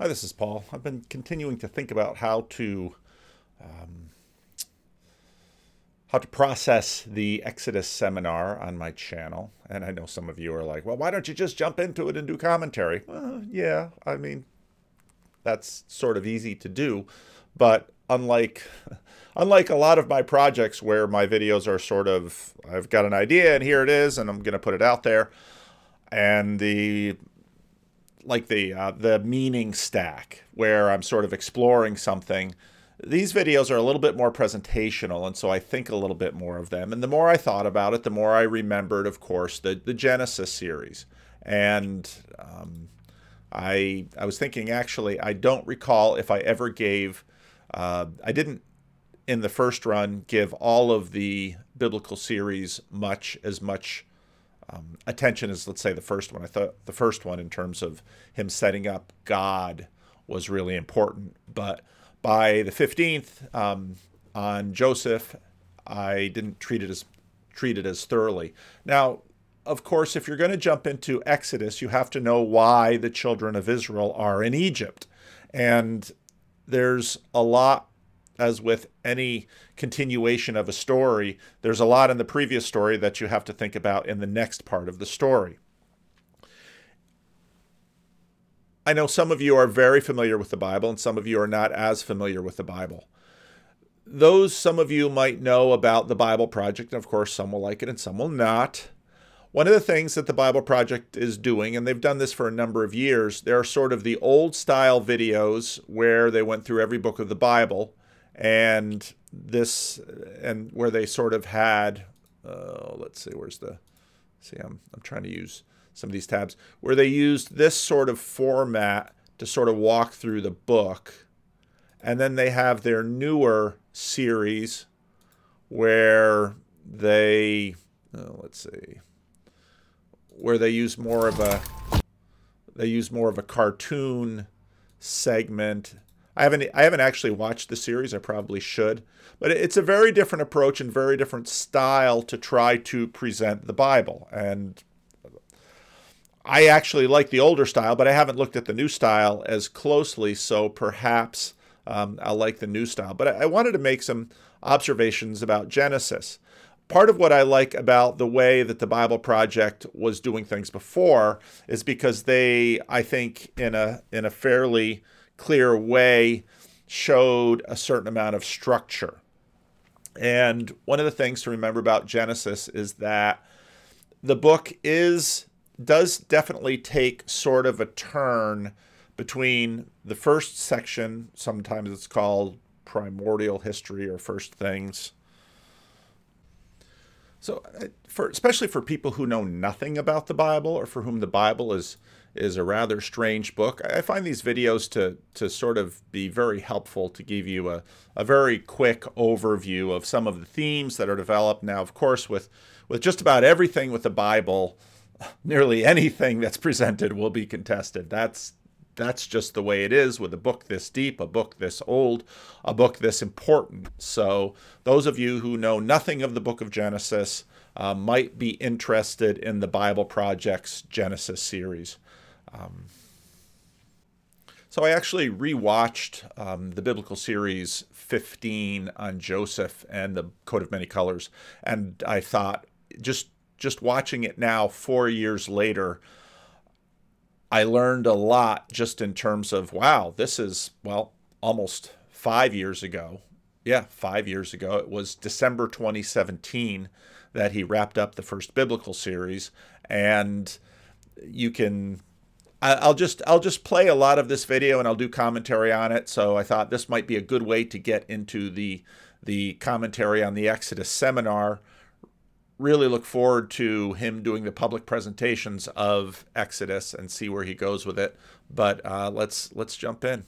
Hi, this is Paul. I've been continuing to think about how to um, how to process the Exodus seminar on my channel, and I know some of you are like, "Well, why don't you just jump into it and do commentary?" Well, yeah, I mean, that's sort of easy to do, but unlike unlike a lot of my projects where my videos are sort of I've got an idea and here it is and I'm going to put it out there, and the like the uh, the meaning stack where I'm sort of exploring something. These videos are a little bit more presentational, and so I think a little bit more of them. And the more I thought about it, the more I remembered, of course, the the Genesis series. And um, I I was thinking actually, I don't recall if I ever gave. Uh, I didn't in the first run give all of the biblical series much as much um, attention is let's say the first one. I thought the first one in terms of him setting up God was really important, but by the fifteenth um, on Joseph, I didn't treat it as treat it as thoroughly. Now, of course, if you're going to jump into Exodus, you have to know why the children of Israel are in Egypt, and there's a lot as with any continuation of a story, there's a lot in the previous story that you have to think about in the next part of the story. I know some of you are very familiar with the Bible and some of you are not as familiar with the Bible. Those some of you might know about the Bible Project, and of course, some will like it and some will not. One of the things that the Bible Project is doing, and they've done this for a number of years, there are sort of the old style videos where they went through every book of the Bible and this and where they sort of had uh, let's see where's the see I'm, I'm trying to use some of these tabs where they used this sort of format to sort of walk through the book. And then they have their newer series where they oh, let's see where they use more of a they use more of a cartoon segment I haven't I haven't actually watched the series. I probably should, but it's a very different approach and very different style to try to present the Bible. And I actually like the older style, but I haven't looked at the new style as closely. So perhaps um, I'll like the new style. But I, I wanted to make some observations about Genesis. Part of what I like about the way that the Bible Project was doing things before is because they, I think, in a in a fairly clear way showed a certain amount of structure. And one of the things to remember about Genesis is that the book is does definitely take sort of a turn between the first section, sometimes it's called primordial history or first things. So, uh, for especially for people who know nothing about the Bible or for whom the Bible is is a rather strange book. I find these videos to to sort of be very helpful to give you a, a very quick overview of some of the themes that are developed. Now, of course, with with just about everything with the Bible, nearly anything that's presented will be contested. That's that's just the way it is with a book this deep, a book this old, a book this important. So, those of you who know nothing of the book of Genesis uh, might be interested in the Bible Project's Genesis series. Um, so I actually rewatched um, the biblical series 15 on Joseph and the coat of many colors, and I thought just just watching it now, four years later, I learned a lot just in terms of wow, this is well almost five years ago. Yeah, five years ago. It was December 2017 that he wrapped up the first biblical series, and you can I'll just I'll just play a lot of this video and I'll do commentary on it. So I thought this might be a good way to get into the the commentary on the Exodus seminar. Really look forward to him doing the public presentations of Exodus and see where he goes with it. But uh, let's let's jump in.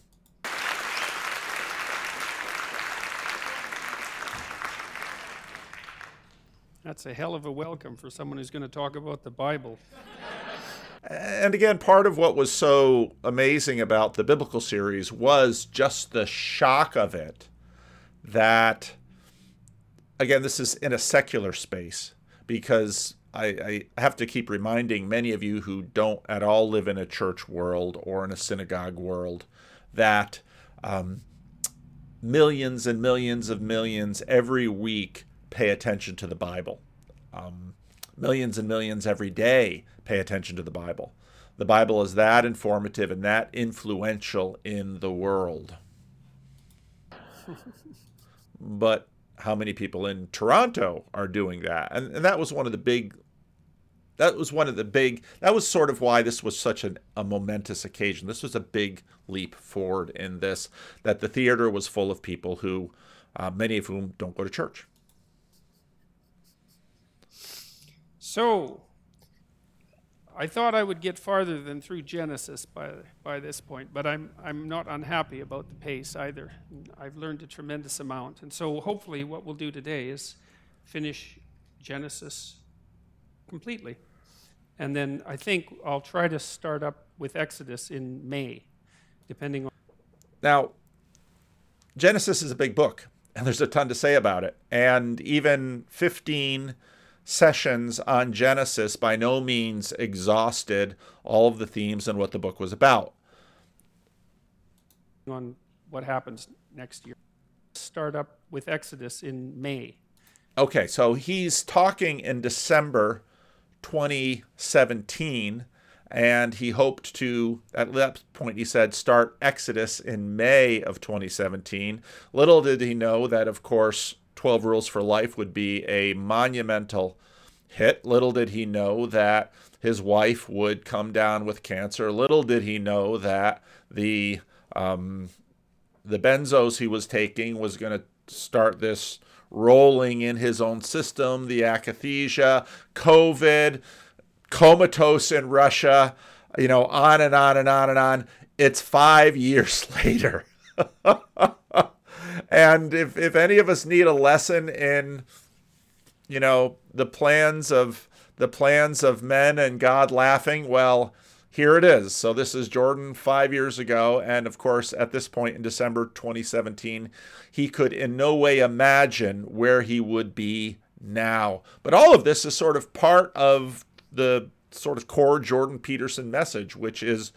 That's a hell of a welcome for someone who's going to talk about the Bible. And again, part of what was so amazing about the biblical series was just the shock of it that, again, this is in a secular space because I, I have to keep reminding many of you who don't at all live in a church world or in a synagogue world that um, millions and millions of millions every week pay attention to the Bible. Um, millions and millions every day pay attention to the Bible. The Bible is that informative and that influential in the world. but how many people in Toronto are doing that? And, and that was one of the big that was one of the big that was sort of why this was such an, a momentous occasion this was a big leap forward in this that the theater was full of people who uh, many of whom don't go to church so I thought I would get farther than through Genesis by by this point, but I'm I'm not unhappy about the pace either. I've learned a tremendous amount, and so hopefully, what we'll do today is finish Genesis completely, and then I think I'll try to start up with Exodus in May, depending on. Now, Genesis is a big book, and there's a ton to say about it, and even 15 sessions on Genesis by no means exhausted all of the themes and what the book was about. On what happens next year. Start up with Exodus in May. Okay, so he's talking in December 2017, and he hoped to, at that point, he said, start Exodus in May of 2017. Little did he know that, of course, 12 Rules for Life would be a monumental hit. Little did he know that his wife would come down with cancer. Little did he know that the um, the benzos he was taking was going to start this rolling in his own system, the akathisia, COVID, comatose in Russia, you know, on and on and on and on. It's five years later. and if, if any of us need a lesson in, you know, the plans of the plans of men and God laughing, well, here it is. So this is Jordan five years ago. And of course, at this point in December 2017, he could in no way imagine where he would be now. But all of this is sort of part of the sort of core Jordan Peterson message, which is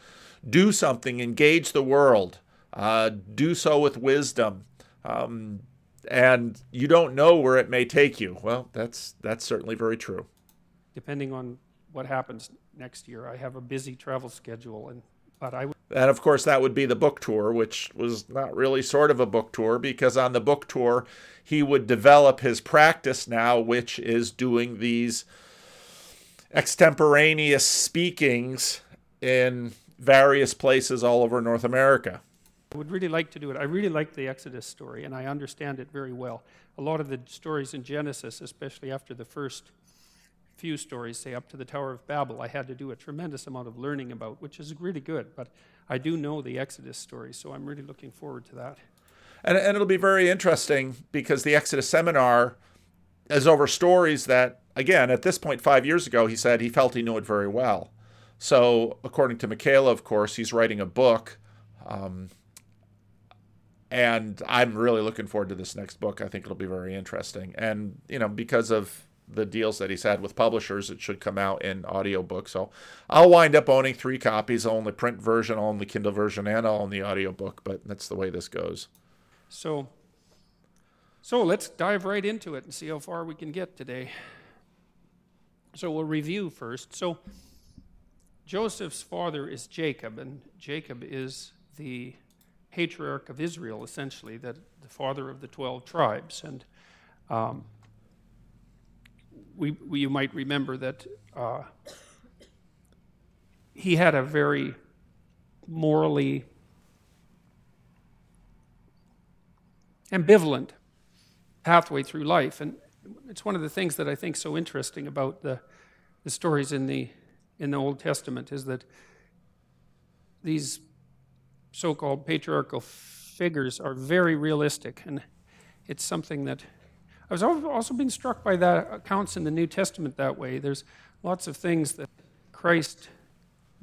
do something, engage the world, uh, do so with wisdom. Um, and you don't know where it may take you. Well, that's that's certainly very true. Depending on what happens next year. I have a busy travel schedule, and but I. Would- And of course, that would be the book tour, which was not really sort of a book tour because on the book tour, he would develop his practice now, which is doing these extemporaneous speakings in various places all over North America. I would really like to do it. I really like the Exodus story, and I understand it very well. A lot of the stories in Genesis, especially after the first few stories, say up to the Tower of Babel, I had to do a tremendous amount of learning about, which is really good. But I do know the Exodus story, so I'm really looking forward to that. And, and it'll be very interesting because the Exodus seminar is over stories that, again, at this point, five years ago, he said he felt he knew it very well. So, according to Michaela, of course, he's writing a book. Um, and I'm really looking forward to this next book. I think it'll be very interesting. And, you know, because of the deals that he's had with publishers. It should come out in audiobook. So I'll wind up owning three copies. I'll own the print version, I'll own the Kindle version, and I'll own the audiobook, but that's the way this goes. So so let's dive right into it and see how far we can get today. So we'll review first. So Joseph's father is Jacob, and Jacob is the patriarch of Israel, essentially, that the father of the 12 tribes. And um, we, we, you might remember that uh, he had a very morally ambivalent pathway through life. And it's one of the things that I think so interesting about the, the stories in the, in the Old Testament is that these so called patriarchal figures are very realistic. And it's something that I was also being struck by that accounts in the New Testament that way. There's lots of things that Christ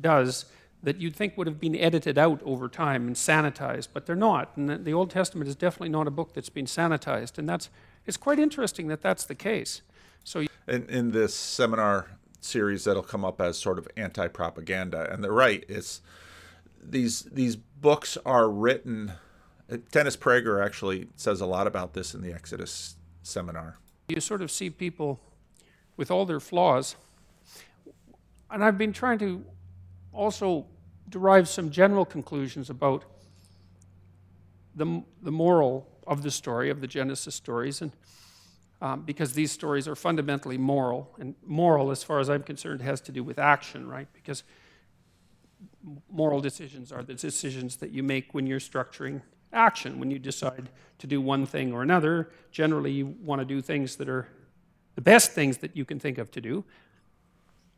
does that you'd think would have been edited out over time and sanitized, but they're not. And the Old Testament is definitely not a book that's been sanitized, and that's it's quite interesting that that's the case. So it, in, in this seminar series that'll come up as sort of anti-propaganda, and they're right. It's these these books are written. Dennis Prager actually says a lot about this in the Exodus seminar. You sort of see people with all their flaws, and I've been trying to also derive some general conclusions about the, the moral of the story, of the Genesis stories, and um, because these stories are fundamentally moral. And moral, as far as I'm concerned, has to do with action, right? Because moral decisions are the decisions that you make when you're structuring action. When you decide to do one thing or another, generally you want to do things that are the best things that you can think of to do,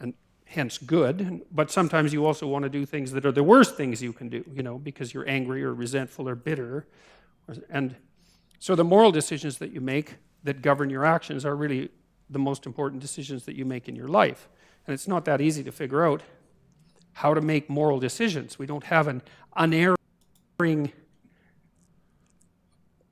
and hence good. But sometimes you also want to do things that are the worst things you can do, you know, because you're angry or resentful or bitter. And so the moral decisions that you make that govern your actions are really the most important decisions that you make in your life. And it's not that easy to figure out how to make moral decisions. We don't have an unerring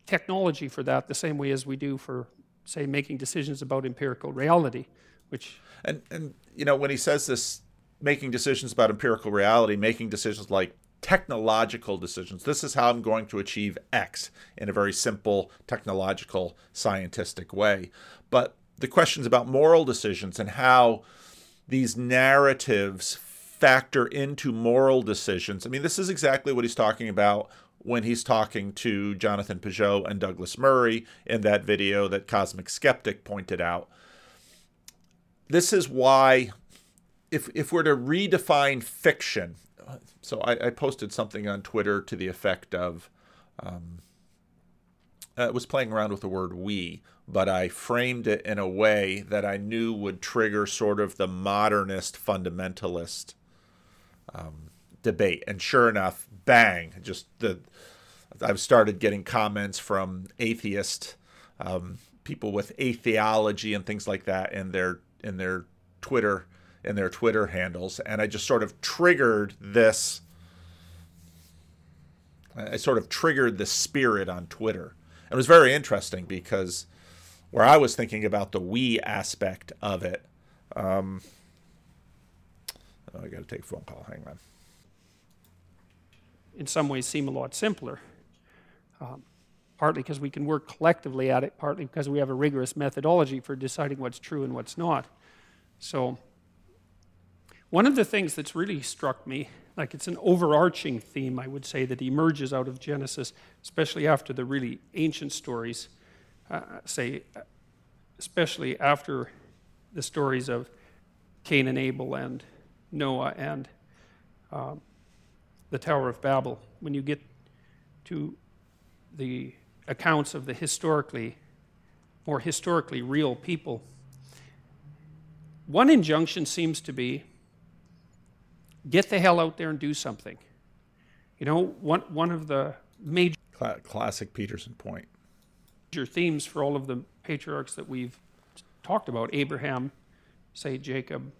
technology for that the same way as we do for, say, making decisions about empirical reality, which. And, and you know, when he says this, making decisions about empirical reality, making decisions like technological decisions. This is how I'm going to achieve X in a very simple technological scientific way. But the questions about moral decisions and how these narratives factor into moral decisions. I mean, this is exactly what he's talking about when he's talking to Jonathan Pageau and Douglas Murray in that video that Cosmic Skeptic pointed out. This is why, if, if we're to redefine fiction, so I, I, posted something on Twitter to the effect of, um, I was playing around with the word we, but I framed it in a way that I knew would trigger sort of the modernist fundamentalist um, debate. And sure enough, bang, just the I've started getting comments from atheist um, people with atheology and things like that in their in their Twitter in their Twitter handles, and I just sort of triggered this. I sort of triggered the spirit on Twitter. It was very interesting because where I was thinking about the we aspect of it. Um, I got to take a phone call. Hang on. In some ways, seem a lot simpler. Um, partly because we can work collectively at it, partly because we have a rigorous methodology for deciding what's true and what's not. So one of the things that's really struck me, like it's an overarching theme, I would say, that emerges out of Genesis, especially after the really ancient stories, uh, say, especially after the stories of Cain and Abel and Noah and um, the Tower of Babel. When you get to the accounts of the historically, more historically real people, one injunction seems to be Get the hell out there and do something. You know, one, one of the major classic Peterson point. Major themes for all of the patriarchs that we've talked about, Abraham, say Jacob,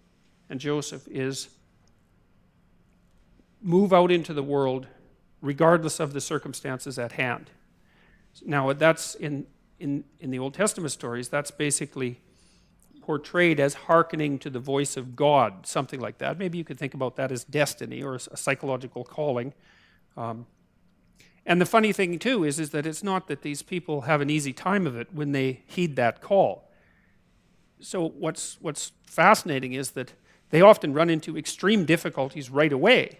and Joseph, is move out into the world regardless of the circumstances at hand. Now, that's in, in, in the Old Testament stories, that's basically portrayed as hearkening to the voice of God, something like that. Maybe you could think about that as destiny or a psychological calling. Um, and the funny thing, too, is, is that it's not that these people have an easy time of it when they heed that call. So, what's, what's fascinating is that they often run into extreme difficulties right away.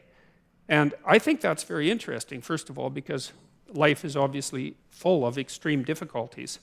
And I think that's very interesting, first of all, because life is obviously full of extreme difficulties.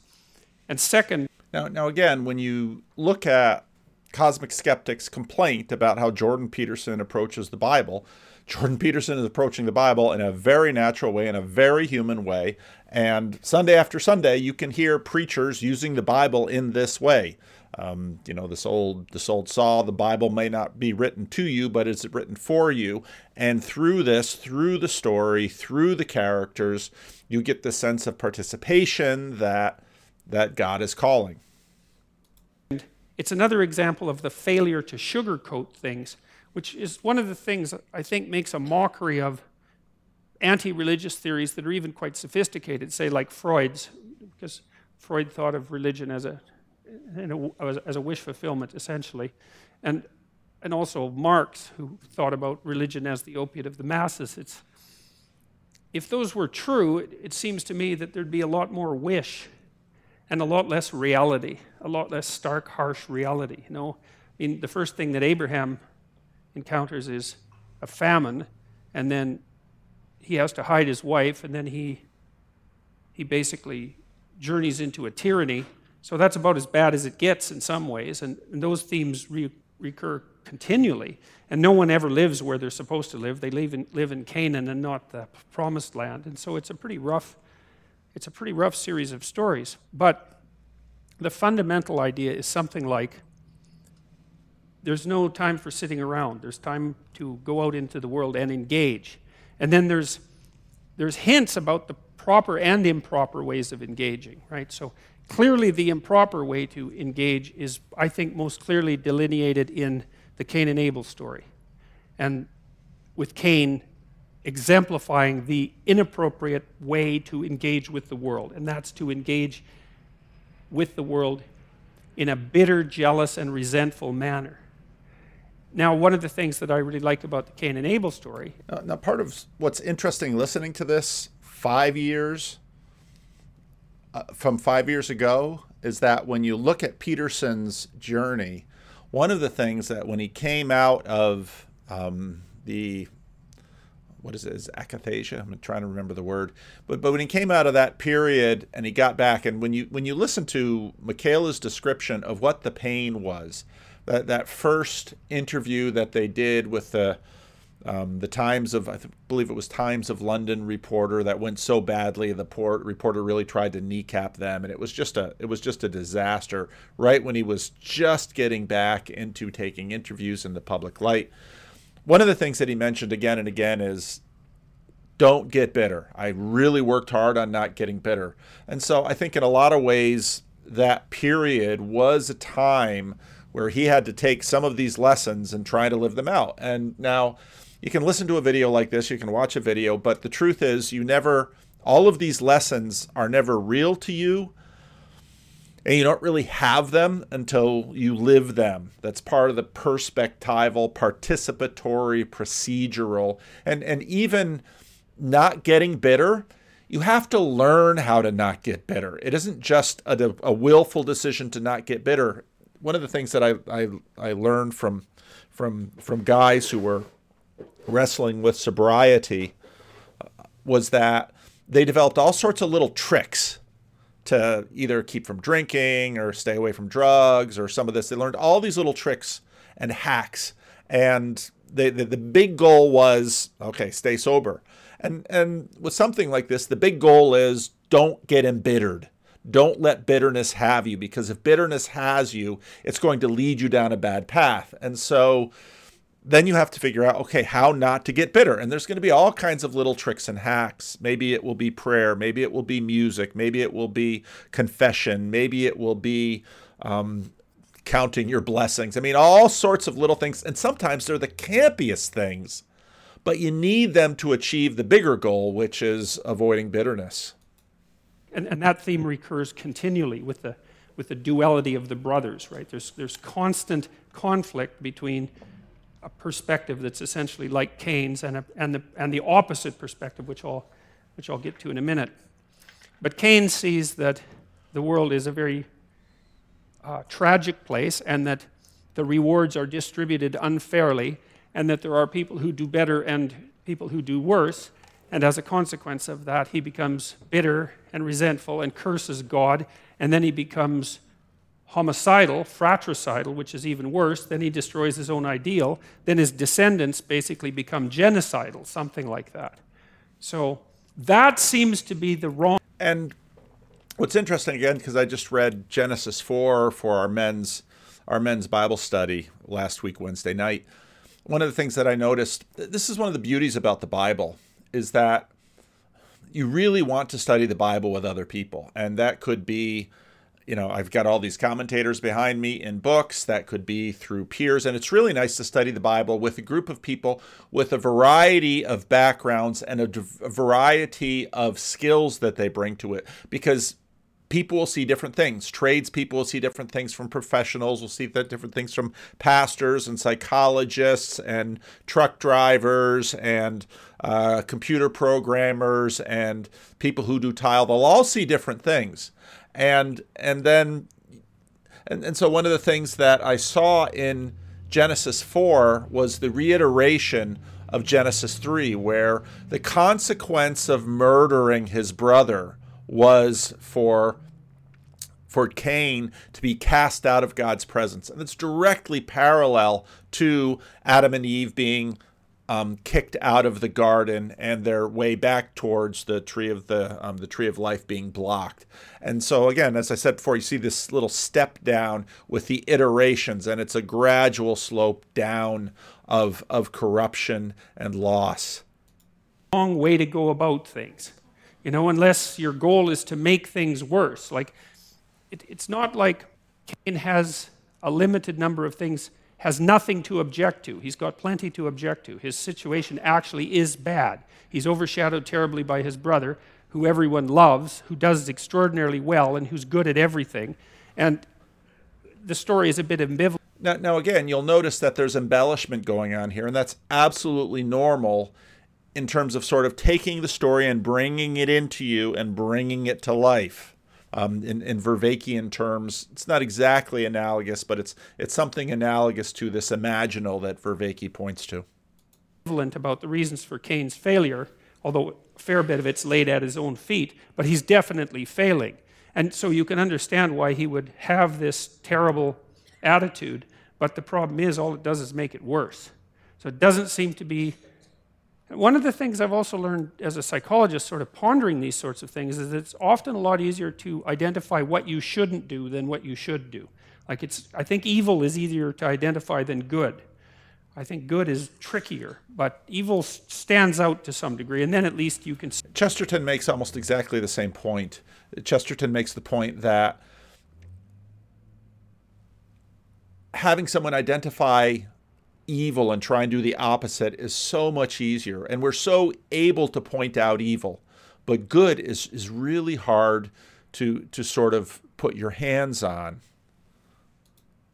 And second, now, now again, when you look at Cosmic Skeptic's complaint about how Jordan Peterson approaches the Bible, Jordan Peterson is approaching the Bible in a very natural way, in a very human way. And Sunday after Sunday, you can hear preachers using the Bible in this way. Um, you know, this old this old saw, the Bible may not be written to you, but it's written for you. And through this, through the story, through the characters, you get the sense of participation that that God is calling. It's another example of the failure to sugarcoat things, which is one of the things I think makes a mockery of anti religious theories that are even quite sophisticated, say, like Freud's, because Freud thought of religion as a a, as, as a wish fulfillment, essentially. And, and also Marx, who thought about religion as the opiate of the masses. It's, if those were true, it, it seems to me that there'd be a lot more wish and a lot less reality, a lot less stark, harsh reality. You know, I mean, the first thing that Abraham encounters is a famine, and then he has to hide his wife, and then he he basically journeys into a tyranny. So that's about as bad as it gets in some ways, and, and those themes re- recur continually. And no one ever lives where they're supposed to live. They live in, live in Canaan and not the promised land. And so it's a pretty rough, it's a pretty rough series of stories. But the fundamental idea is something like there's no time for sitting around. There's time to go out into the world and engage. And then there's there's hints about the proper and improper ways of engaging, right? So clearly the improper way to engage is, I think, most clearly delineated in the Cain and Abel story. And with Cain exemplifying the inappropriate way to engage with the world, and that's to engage with the world in a bitter, jealous, and resentful manner. Now, one of the things that I really like about the Cain and Abel story. Now, now, part of what's interesting listening to this five years uh, from five years ago is that when you look at Peterson's journey, one of the things that when he came out of um, the what is it, is akathisia? I'm trying to remember the word. But but when he came out of that period and he got back, and when you when you listen to Michaela's description of what the pain was, that that first interview that they did with the um, the Times of, I believe it was Times of London reporter that went so badly. The port, reporter really tried to kneecap them, and it was just a it was just a disaster. Right when he was just getting back into taking interviews in the public light, one of the things that he mentioned again and again is don't get bitter. I really worked hard on not getting bitter, and so I think in a lot of ways that period was a time where he had to take some of these lessons and try to live them out. And now you can listen to a video like this, you can watch a video, but the truth is, you never, all of these lessons are never real to you. And you don't really have them until you live them. That's part of the perspectival, participatory, procedural, and, and even not getting bitter you have to learn how to not get bitter. It isn't just a, a willful decision to not get bitter. One of the things that I, I, I learned from from from guys who were wrestling with sobriety was that they developed all sorts of little tricks to either keep from drinking or stay away from drugs or some of this. They learned all these little tricks and hacks. And they, the, the big goal was okay, stay sober. And, and with something like this, the big goal is don't get embittered. Don't let bitterness have you because if bitterness has you, it's going to lead you down a bad path. And so, then you have to figure out okay how not to get bitter. And there's going to be all kinds of little tricks and hacks. Maybe it will be prayer maybe it will be music maybe it will be confession maybe it will be um, counting your blessings. I mean all sorts of little things. And sometimes they're the campiest things but you need them to achieve the bigger goal which is avoiding bitterness. And, and that theme recurs continually with the with the duality of the brothers right? There's there's constant conflict between a perspective that's essentially like Cain's and, a, and, the, and the opposite perspective, which I'll, which I'll get to in a minute. But Cain sees that the world is a very uh, tragic place and that the rewards are distributed unfairly and that there are people who do better and people who do worse. And as a consequence of that, he becomes bitter and resentful and curses God, and then he becomes homicidal, fratricidal, which is even worse. Then he destroys his own ideal. Then his descendants basically become genocidal, something like that. So that seems to be the wrong. And what's interesting again, because I just read Genesis 4 for our men's our men's Bible study last week, Wednesday night. One of the things that I noticed, this is one of the beauties about the Bible, is that you really want to study the Bible with other people. And that could be you know, I've got all these commentators behind me in books that could be through peers. And it's really nice to study the Bible with a group of people with a variety of backgrounds and a, a variety of skills that they bring to it. Because people will see different things. Tradespeople will see different things from professionals. We'll see different things from pastors and psychologists and truck drivers and uh, computer programmers and people who do tile. They'll all see different things, and and then and, and so one of the things that I saw in Genesis 4 was the reiteration of Genesis 3, where the consequence of murdering his brother was for for Cain to be cast out of God's presence. And it's directly parallel to Adam and Eve being um, kicked out of the garden and their way back towards the tree of the um, the tree of life being blocked. And so again, as I said before, you see this little step down with the iterations, and it's a gradual slope down of of corruption and loss. Long way to go about things, you know, unless your goal is to make things worse. Like it, it's not like Cain has a limited number of things has nothing to object to. He's got plenty to object to. His situation actually is bad. He's overshadowed terribly by his brother, who everyone loves, who does extraordinarily well, and who's good at everything. And the story is a bit ambivalent. Now, now, again, you'll notice that there's embellishment going on here, and that's absolutely normal in terms of sort of taking the story and bringing it into you and bringing it to life. Um, in, in terms, it's not exactly analogous, but it's it's something analogous to this imaginal that Vervaeke points to. About the reasons for Cain's failure, although a fair bit of it's laid at his own feet, but he's definitely failing. And so you can understand why he would have this terrible attitude, but the problem is all it does is make it worse. So it doesn't seem to be one of the things I've also learned as a psychologist, sort of pondering these sorts of things, is it's often a lot easier to identify what you shouldn't do than what you should do. Like it's, I think evil is easier to identify than good. I think good is trickier, but evil stands out to some degree, and then at least you can. Chesterton makes almost exactly the same point. Chesterton makes the point that having someone identify evil and try and do the opposite is so much easier. And we're so able to point out evil. But good is, is really hard to, to sort of put your hands on.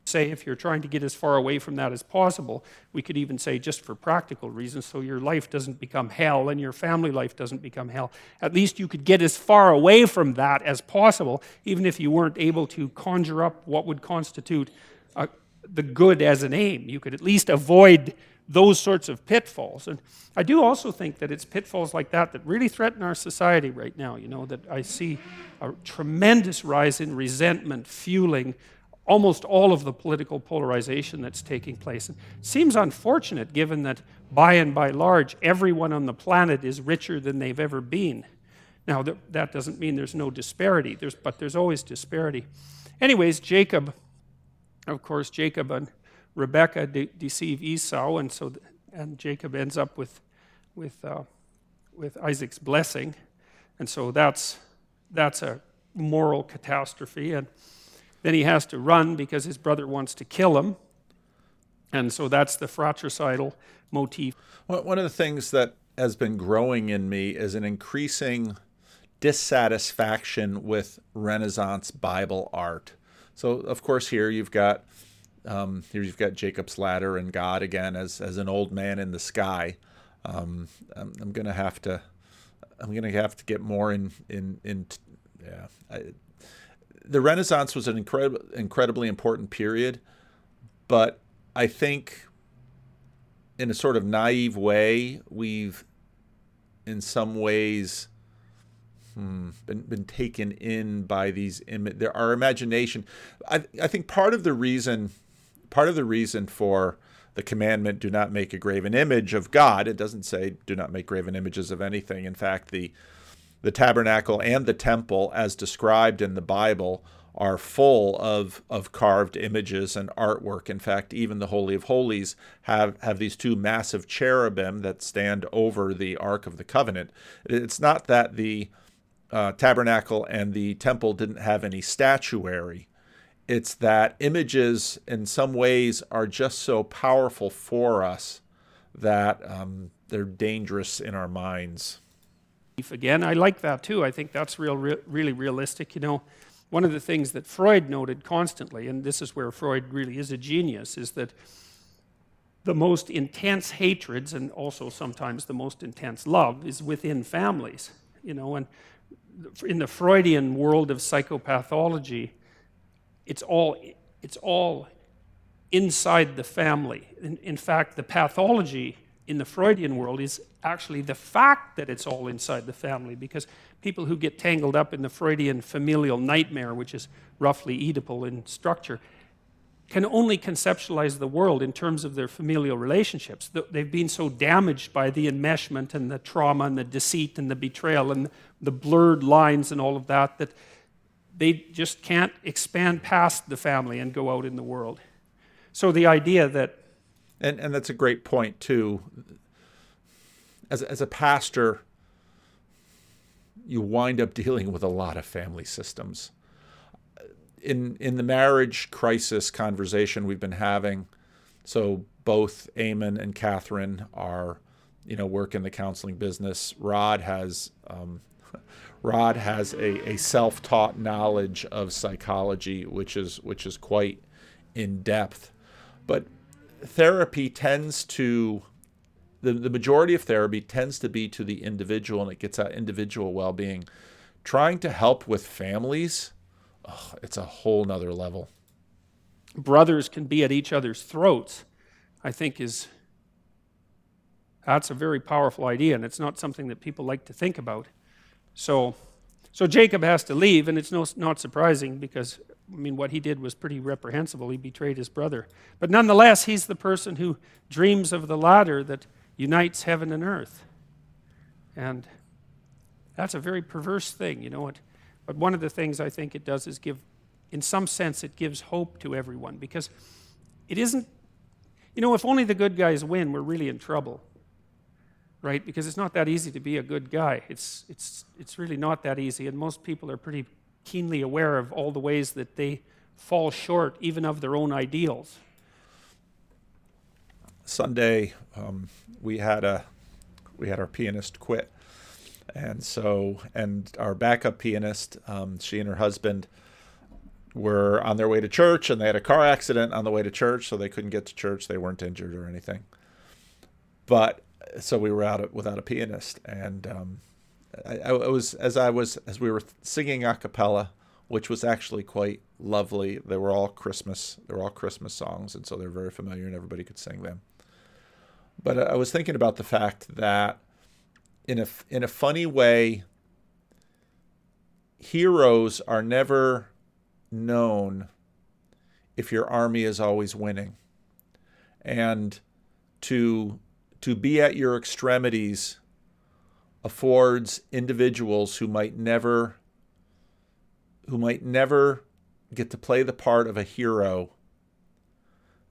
Say, if you're trying to get as far away from that as possible, we could even say just for practical reasons, so your life doesn't become hell and your family life doesn't become hell. At least you could get as far away from that as possible, even if you weren't able to conjure up what would constitute a, the good as an aim. You could at least avoid those sorts of pitfalls. And I do also think that it's pitfalls like that that really threaten our society right now. You know, that I see a tremendous rise in resentment fueling almost all of the political polarization that's taking place. And it seems unfortunate given that by and by large, everyone on the planet is richer than they've ever been. Now, that doesn't mean there's no disparity, there's, but there's always disparity. Anyways, Jacob of course, Jacob and Rebekah de- deceive Esau, and so th- and Jacob ends up with with uh, with Isaac's blessing, and so that's that's a moral catastrophe. And then he has to run because his brother wants to kill him, and so that's the fratricidal motif. One of the things that has been growing in me is an increasing dissatisfaction with Renaissance Bible art. So of course here you've got um, here you've got Jacob's ladder and God again as as an old man in the sky. Um, I'm, I'm, gonna have to I'm gonna have to get more in in in yeah. I, the Renaissance was an incredible incredibly important period, but I think in a sort of naive way we've in some ways hmm, been been taken in by these Im- there our imagination I, I think part of the reason part of the reason for the commandment do not make a graven image of God it doesn't say do not make graven images of anything in fact the the tabernacle and the temple as described in the Bible are full of, of carved images and artwork. In fact, even the Holy of Holies have, have these two massive cherubim that stand over the Ark of the Covenant. It's not that the uh, tabernacle and the temple didn't have any statuary. It's that images, in some ways, are just so powerful for us that um, they're dangerous in our minds. again. I like that too. I think that's real, re- really realistic. You know, one of the things that Freud noted constantly, and this is where Freud really is a genius, is that the most intense hatreds and also sometimes the most intense love is within families. You know, and in the Freudian world of psychopathology, it's all it's all inside the family. In, in fact, the pathology in the Freudian world is actually the fact that it's all inside the family because people who get tangled up in the Freudian familial nightmare, which is roughly Oedipal in structure, can only conceptualize the world in terms of their familial relationships. They've been so damaged by the enmeshment and the trauma and the deceit and the betrayal and the blurred lines and all of that that they just can't expand past the family and go out in the world. So the idea that and and that's a great point too. As as a pastor, you wind up dealing with a lot of family systems. In in the marriage crisis conversation we've been having, so both Eamon and Catherine are, you know, work in the counseling business. Rod has um, Rod has a, a self-taught knowledge of psychology, which is which is quite in depth. But therapy tends to the, the majority of therapy tends to be to the individual and it gets at individual well-being. Trying to help with families oh, it's a whole nother level. Brothers can be at each other's throats i think is that's a very powerful idea and it's not something that people like to think about so so jacob has to leave and it's no, not surprising because I mean, what he did was pretty reprehensible. He betrayed his brother. But nonetheless, he's the person who dreams of the ladder that unites heaven and earth. And that's a very perverse thing, you know. But one of the things I think it does is give, in some sense, it gives hope to everyone because it isn't, you know, if only the good guys win, we're really in trouble, right? Because it's not that easy to be a good guy. It's, it's, it's really not that easy, and most people are pretty keenly aware of all the ways that they fall short even of their own ideals. Sunday, um, we had a we had our pianist quit, and so and our backup pianist, um, she and her husband were on their way to church, and they had a car accident on the way to church, so they couldn't get to church. They weren't injured or anything, but so we were out without a pianist, and um, I, I was as I was as we were singing a cappella, which was actually quite lovely. They were all Christmas. They were all Christmas songs, and so they're very familiar, and everybody could sing them. But I was thinking about the fact that, in a in a funny way, heroes are never known if your army is always winning, and to to be at your extremities affords individuals who might never who might never get to play the part of a hero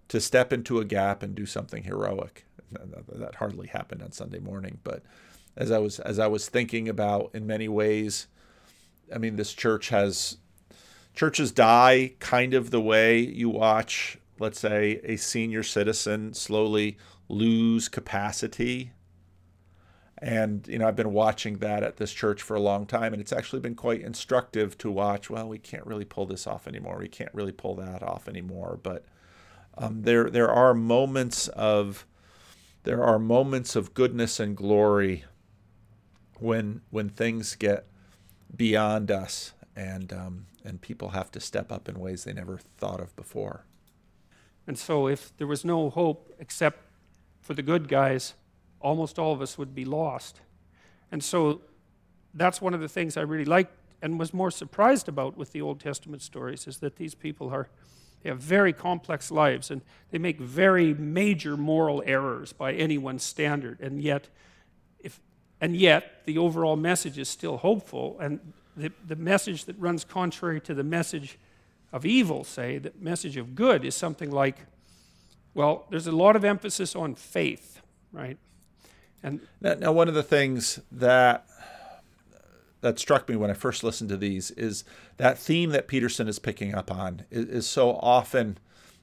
to step into a gap and do something heroic. That hardly happened on Sunday morning, but as I was as I was thinking about in many ways, I mean this church has churches die kind of the way you watch, let's say, a senior citizen slowly lose capacity and, you know, I've been watching that at this church for a long time, and it's actually been quite instructive to watch. Well, we can't really pull this off anymore. We can't really pull that off anymore. But um, there, there are moments of, there are moments of goodness and glory when when things get beyond us, and um, and people have to step up in ways they never thought of before. And so, if there was no hope except for the good guys, almost all of us would be lost. And so that's one of the things I really liked and was more surprised about with the Old Testament stories is that these people are they have very complex lives and they make very major moral errors by anyone's standard and yet if and yet the overall message is still hopeful and the, the message that runs contrary to the message of evil say the message of good is something like well there's a lot of emphasis on faith right and now, now, one of the things that that struck me when I first listened to these is that theme that Peterson is picking up on is, is so often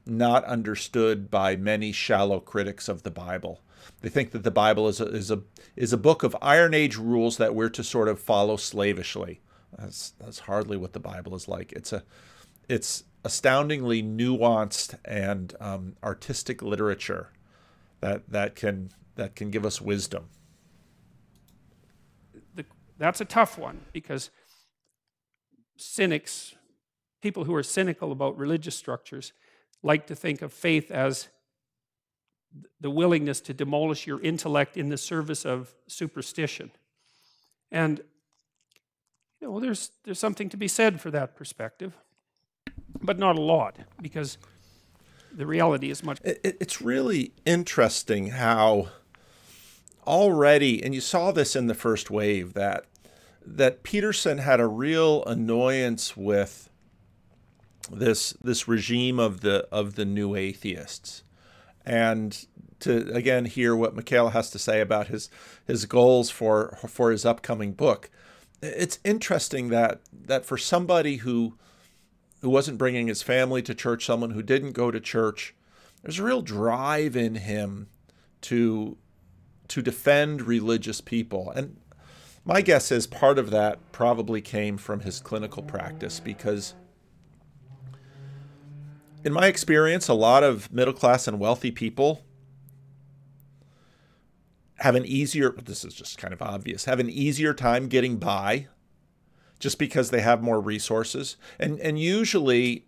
not understood by many shallow critics of the Bible. They think that the Bible is a, is a is a book of Iron Age rules that we're to sort of follow slavishly. That's that's hardly what the Bible is like. It's a it's astoundingly nuanced and um, artistic literature that that can that can give us wisdom. The, that's a tough one because cynics, people who are cynical about religious structures, like to think of faith as the willingness to demolish your intellect in the service of superstition. And you know, there's there's something to be said for that perspective, but not a lot because the reality is much. It, it's really interesting how already, and you saw this in the first wave that that Peterson had a real annoyance with this this regime of the of the new atheists and to again hear what Mikhaila has to say about his his goals for for his upcoming book. It's interesting that that for somebody who who wasn't bringing his family to church, someone who didn't go to church, there's a real drive in him to to defend religious people. And my guess is part of that probably came from his clinical practice because in my experience, a lot of middle class and wealthy people have an easier this is just kind of obvious have an easier time getting by just because they have more resources and and usually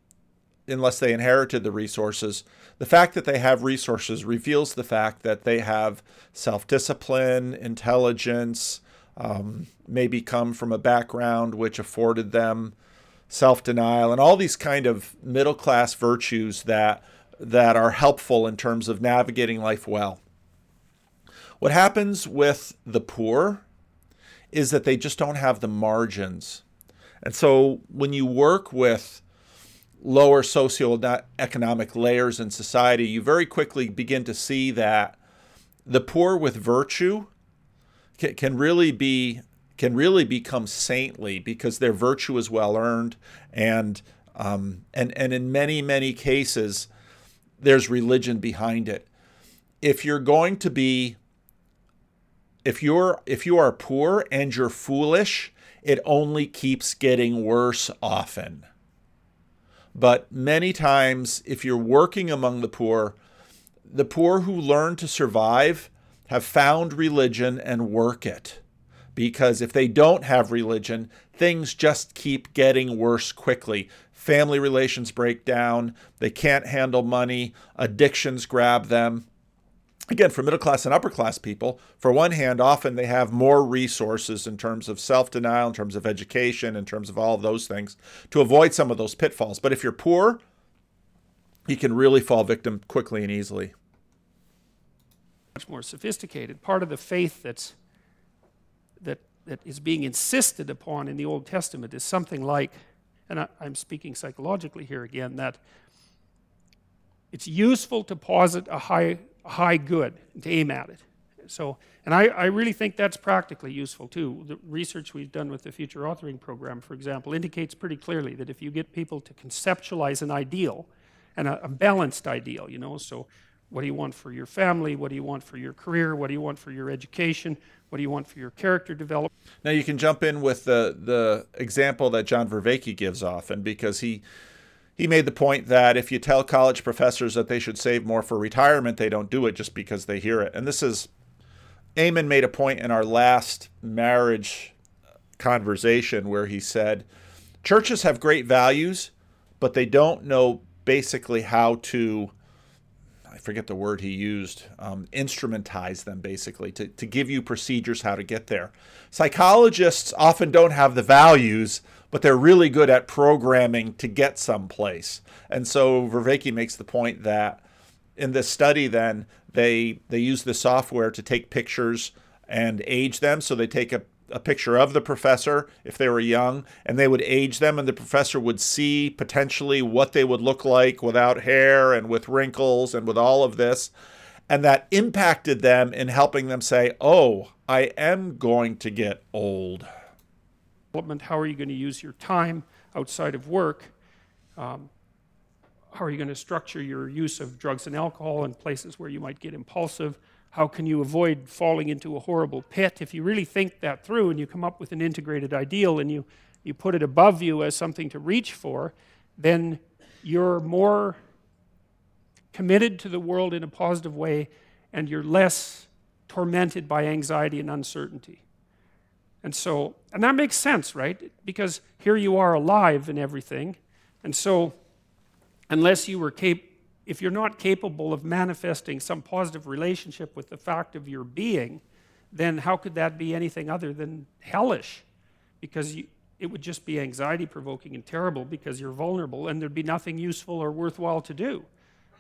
unless they inherited the resources the fact that they have resources reveals the fact that they have self-discipline intelligence um, maybe come from a background which afforded them self-denial and all these kind of middle class virtues that that are helpful in terms of navigating life well. What happens with the poor is that they just don't have the margins. And so when you work with lower socioeconomic layers in society, you very quickly begin to see that the poor with virtue can, can really be can really become saintly because their virtue is well earned and um, and and in many many cases there's religion behind it if you're going to be if you're if you are poor and you're foolish it only keeps getting worse often but many times if you're working among the poor the poor who learn to survive have found religion and work it because if they don't have religion, things just keep getting worse quickly. Family relations break down, they can't handle money, addictions grab them. Again, for middle class and upper class people, for one hand, often they have more resources in terms of self denial, in terms of education, in terms of all of those things to avoid some of those pitfalls. But if you're poor, you can really fall victim quickly and easily. Much more sophisticated. Part of the faith that's that, that is being insisted upon in the Old Testament is something like, and I, I'm speaking psychologically here again, that it's useful to posit a high, high good to aim at it. So, and I, I really think that's practically useful too. The research we've done with the Future Authoring Program, for example, indicates pretty clearly that if you get people to conceptualize an ideal, and a, a balanced ideal, you know, so what do you want for your family? What do you want for your career? What do you want for your education? What do you want for your character development? Now you can jump in with the the example that John Vervaeke gives often because he he made the point that if you tell college professors that they should save more for retirement, they don't do it just because they hear it. And this is Eamon made a point in our last marriage conversation where he said churches have great values, but they don't know basically how to I forget the word he used, um, instrumentize them basically to, to give you procedures how to get there. Psychologists often don't have the values, but they're really good at programming to get someplace. And so Vervaeke makes the point that in this study, then they they use the software to take pictures and age them. So they take a a picture of the professor if they were young, and they would age them, and the professor would see potentially what they would look like without hair and with wrinkles and with all of this. And that impacted them in helping them say, Oh, I am going to get old. How are you going to use your time outside of work? Um, how are you going to structure your use of drugs and alcohol in places where you might get impulsive? how can you avoid falling into a horrible pit? If you really think that through and you come up with an integrated ideal and you, you put it above you as something to reach for, then you're more committed to the world in a positive way and you're less tormented by anxiety and uncertainty. And so, and that makes sense, right? Because here you are alive and everything. And so, unless you were capable, if you're not capable of manifesting some positive relationship with the fact of your being, then how could that be anything other than hellish? Because you, it would just be anxiety provoking and terrible because you're vulnerable and there'd be nothing useful or worthwhile to do.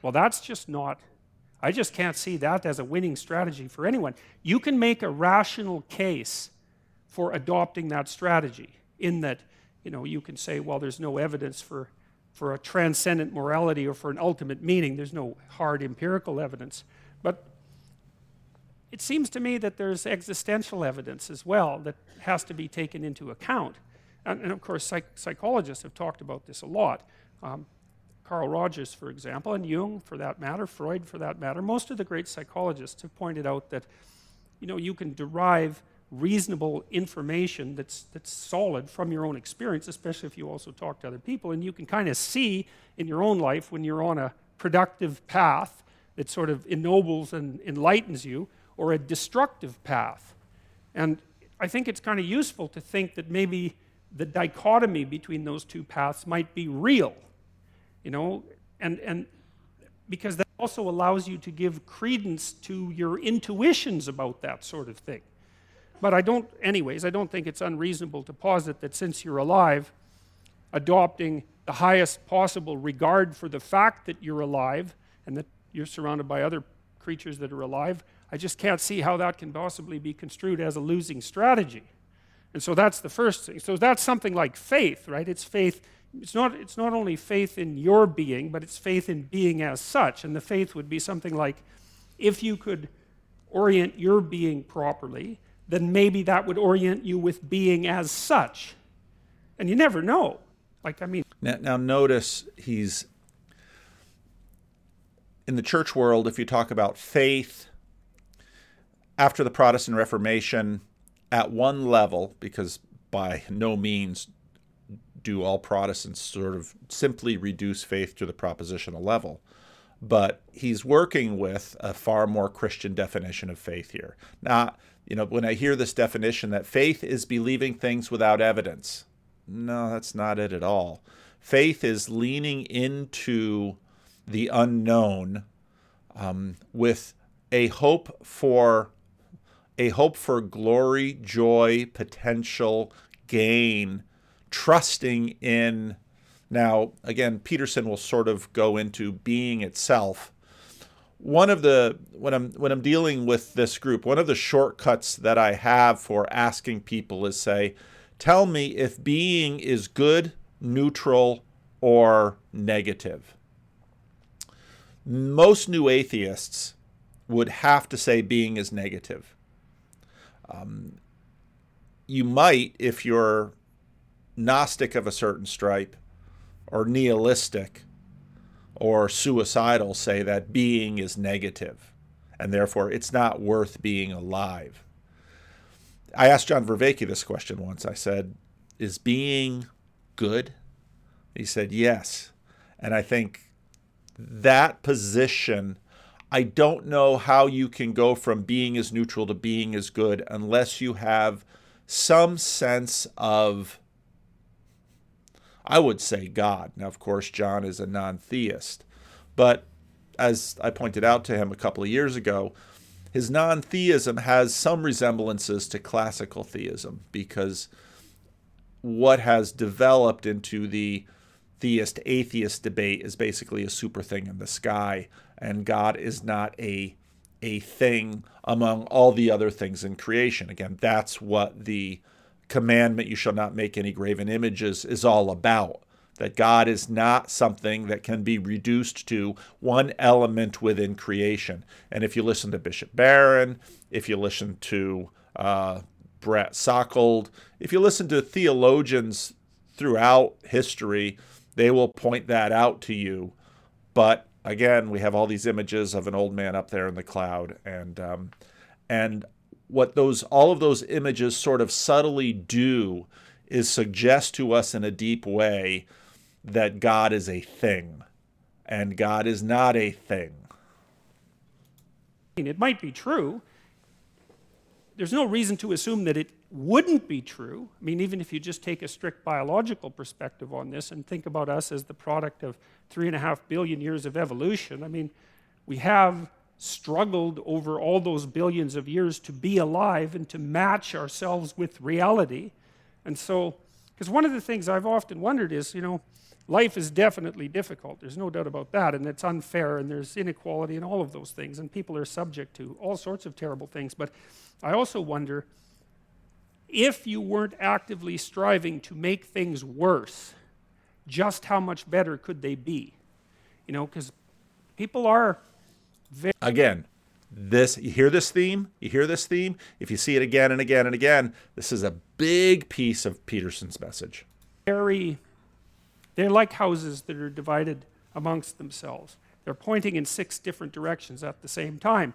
Well, that's just not, I just can't see that as a winning strategy for anyone. You can make a rational case for adopting that strategy in that you know you can say well there's no evidence for for a transcendent morality or for an ultimate meaning. There's no hard empirical evidence. But it seems to me that there's existential evidence as well that has to be taken into account. And, and of course psych psychologists have talked about this a lot. Um, Carl Rogers, for example, and Jung, for that matter, Freud, for that matter, most of the great psychologists have pointed out that, you know, you can derive reasonable information that's, that's solid from your own experience, especially if you also talk to other people. And you can kind of see in your own life when you're on a productive path that sort of ennobles and enlightens you, or a destructive path. And I think it's kind of useful to think that maybe the dichotomy between those two paths might be real, you know, and, and because that also allows you to give credence to your intuitions about that sort of thing. But I don't, anyways, I don't think it's unreasonable to posit that since you're alive, adopting the highest possible regard for the fact that you're alive and that you're surrounded by other creatures that are alive, I just can't see how that can possibly be construed as a losing strategy. And so that's the first thing. So that's something like faith, right? It's faith. It's not, it's not only faith in your being, but it's faith in being as such. And the faith would be something like if you could orient your being properly, then maybe that would orient you with being as such. And you never know. Like, I mean. Now, now notice he's. In the church world, if you talk about faith, after the Protestant Reformation, at one level, because by no means do all Protestants sort of simply reduce faith to the propositional level, but he's working with a far more Christian definition of faith here. Now, you know, when I hear this definition that faith is believing things without evidence, no, that's not it at all. Faith is leaning into the unknown um, with a hope for a hope for glory, joy, potential, gain, trusting in. Now, again, Peterson will sort of go into being itself one of the when I'm when I'm dealing with this group, one of the shortcuts that I have for asking people is say, tell me if being is good, neutral, or negative. Most new atheists would have to say being is negative. Um, you might, if you're Gnostic of a certain stripe or nihilistic, or suicidal say that being is negative and therefore it's not worth being alive. I asked John Vervaeke this question once. I said, Is being good? He said, Yes. And I think that position, I don't know how you can go from being as neutral to being as good unless you have some sense of I would say God. Now, of course, John is a non theist. But as I pointed out to him a couple of years ago, his non theism has some resemblances to classical theism because what has developed into the theist atheist debate is basically a super thing in the sky, and God is not a a thing among all the other things in creation. Again, that's what the commandment, you shall not make any graven images, is all about. That God is not something that can be reduced to one element within creation. And if you listen to Bishop Barron, if you listen to uh, Brett Salkeld, if you listen to theologians throughout history, they will point that out to you. But again, we have all these images of an old man up there in the cloud, and um, and what those all of those images sort of subtly do is suggest to us in a deep way that God is a thing, and God is not a thing. It might be true. There's no reason to assume that it wouldn't be true. I mean, even if you just take a strict biological perspective on this and think about us as the product of three and a half billion years of evolution, I mean, we have struggled over all those billions of years to be alive and to match ourselves with reality. And so, because one of the things I've often wondered is, you know, life is definitely difficult. There's no doubt about that. And it's unfair and there's inequality and all of those things. And people are subject to all sorts of terrible things. But I also wonder if you weren't actively striving to make things worse, just how much better could they be? You know, because people are very. Again, this you hear this theme you hear this theme if you see it again and again and again this is a big piece of peterson's message very they're like houses that are divided amongst themselves they're pointing in six different directions at the same time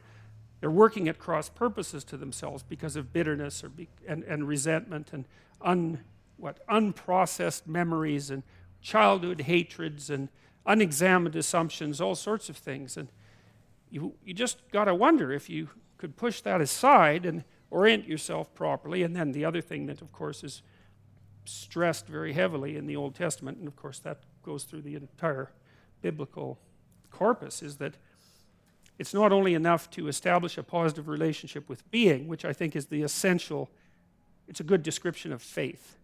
they're working at cross purposes to themselves because of bitterness or be, and, and resentment and un, what, unprocessed memories and childhood hatreds and unexamined assumptions, all sorts of things. And you, you just got to wonder if you could push that aside and orient yourself properly. And then the other thing that, of course, is stressed very heavily in the Old Testament, and of course that goes through the entire biblical corpus, is that it's not only enough to establish a positive relationship with being, which I think is the essential, it's a good description of faith.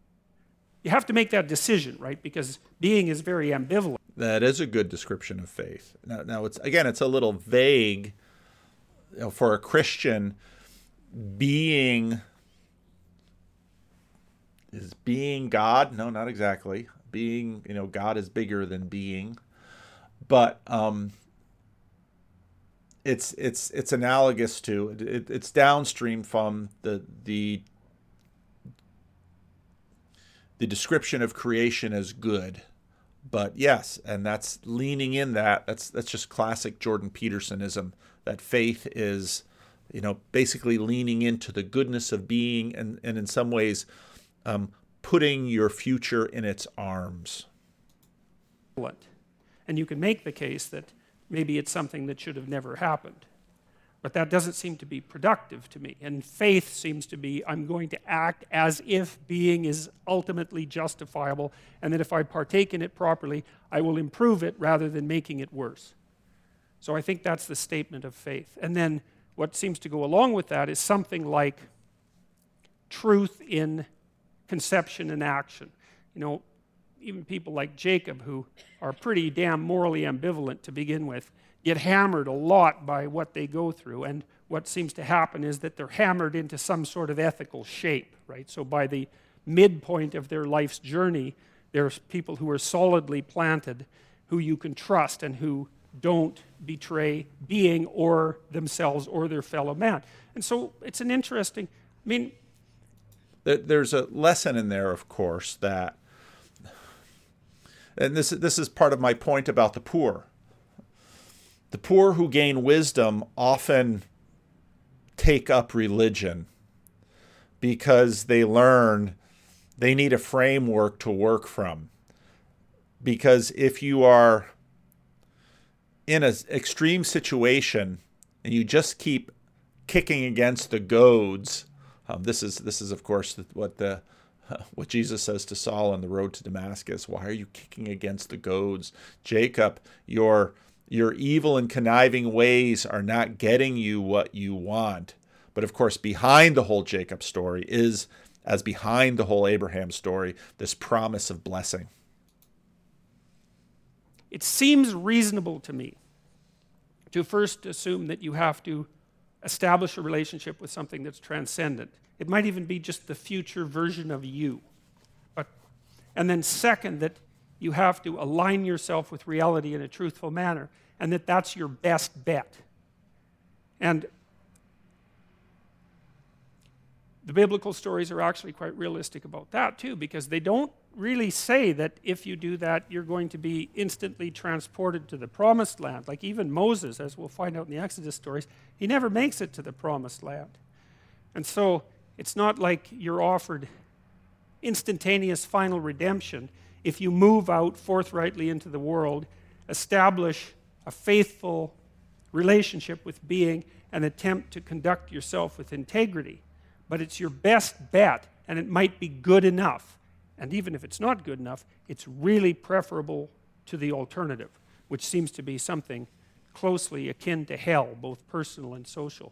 You have to make that decision, right? Because being is very ambivalent. That is a good description of faith. Now, now it's again, it's a little vague you know, for a Christian. Being is being God? No, not exactly. Being, you know, God is bigger than being, but um, it's it's it's analogous to it, it's downstream from the the the description of creation as good but yes and that's leaning in that that's that's just classic jordan petersonism that faith is you know basically leaning into the goodness of being and and in some ways um, putting your future in its arms What? and you can make the case that maybe it's something that should have never happened. But that doesn't seem to be productive to me. And faith seems to be I'm going to act as if being is ultimately justifiable, and that if I partake in it properly, I will improve it rather than making it worse. So I think that's the statement of faith. And then what seems to go along with that is something like truth in conception and action. You know, even people like Jacob, who are pretty damn morally ambivalent to begin with, get hammered a lot by what they go through. And what seems to happen is that they're hammered into some sort of ethical shape, right? So by the midpoint of their life's journey, there's people who are solidly planted, who you can trust, and who don't betray being or themselves or their fellow man. And so it's an interesting, I mean, there's a lesson in there, of course, that and this this is part of my point about the poor. The poor who gain wisdom often take up religion because they learn they need a framework to work from. Because if you are in an extreme situation and you just keep kicking against the goads, um, this is this is of course what the what Jesus says to Saul on the road to Damascus. Why are you kicking against the goads? Jacob, your your evil and conniving ways are not getting you what you want. But of course, behind the whole Jacob story is, as behind the whole Abraham story, this promise of blessing. It seems reasonable to me to first assume that you have to establish a relationship with something that's transcendent. It might even be just the future version of you. But, and then, second, that you have to align yourself with reality in a truthful manner, and that that's your best bet. And the biblical stories are actually quite realistic about that too, because they don't really say that if you do that, you're going to be instantly transported to the promised land. Like even Moses, as we'll find out in the Exodus stories, he never makes it to the promised land. And so it's not like you're offered instantaneous final redemption if you move out forthrightly into the world, establish a faithful relationship with being, and attempt to conduct yourself with integrity. But it's your best bet, and it might be good enough. And even if it's not good enough, it's really preferable to the alternative, which seems to be something closely akin to hell, both personal and social.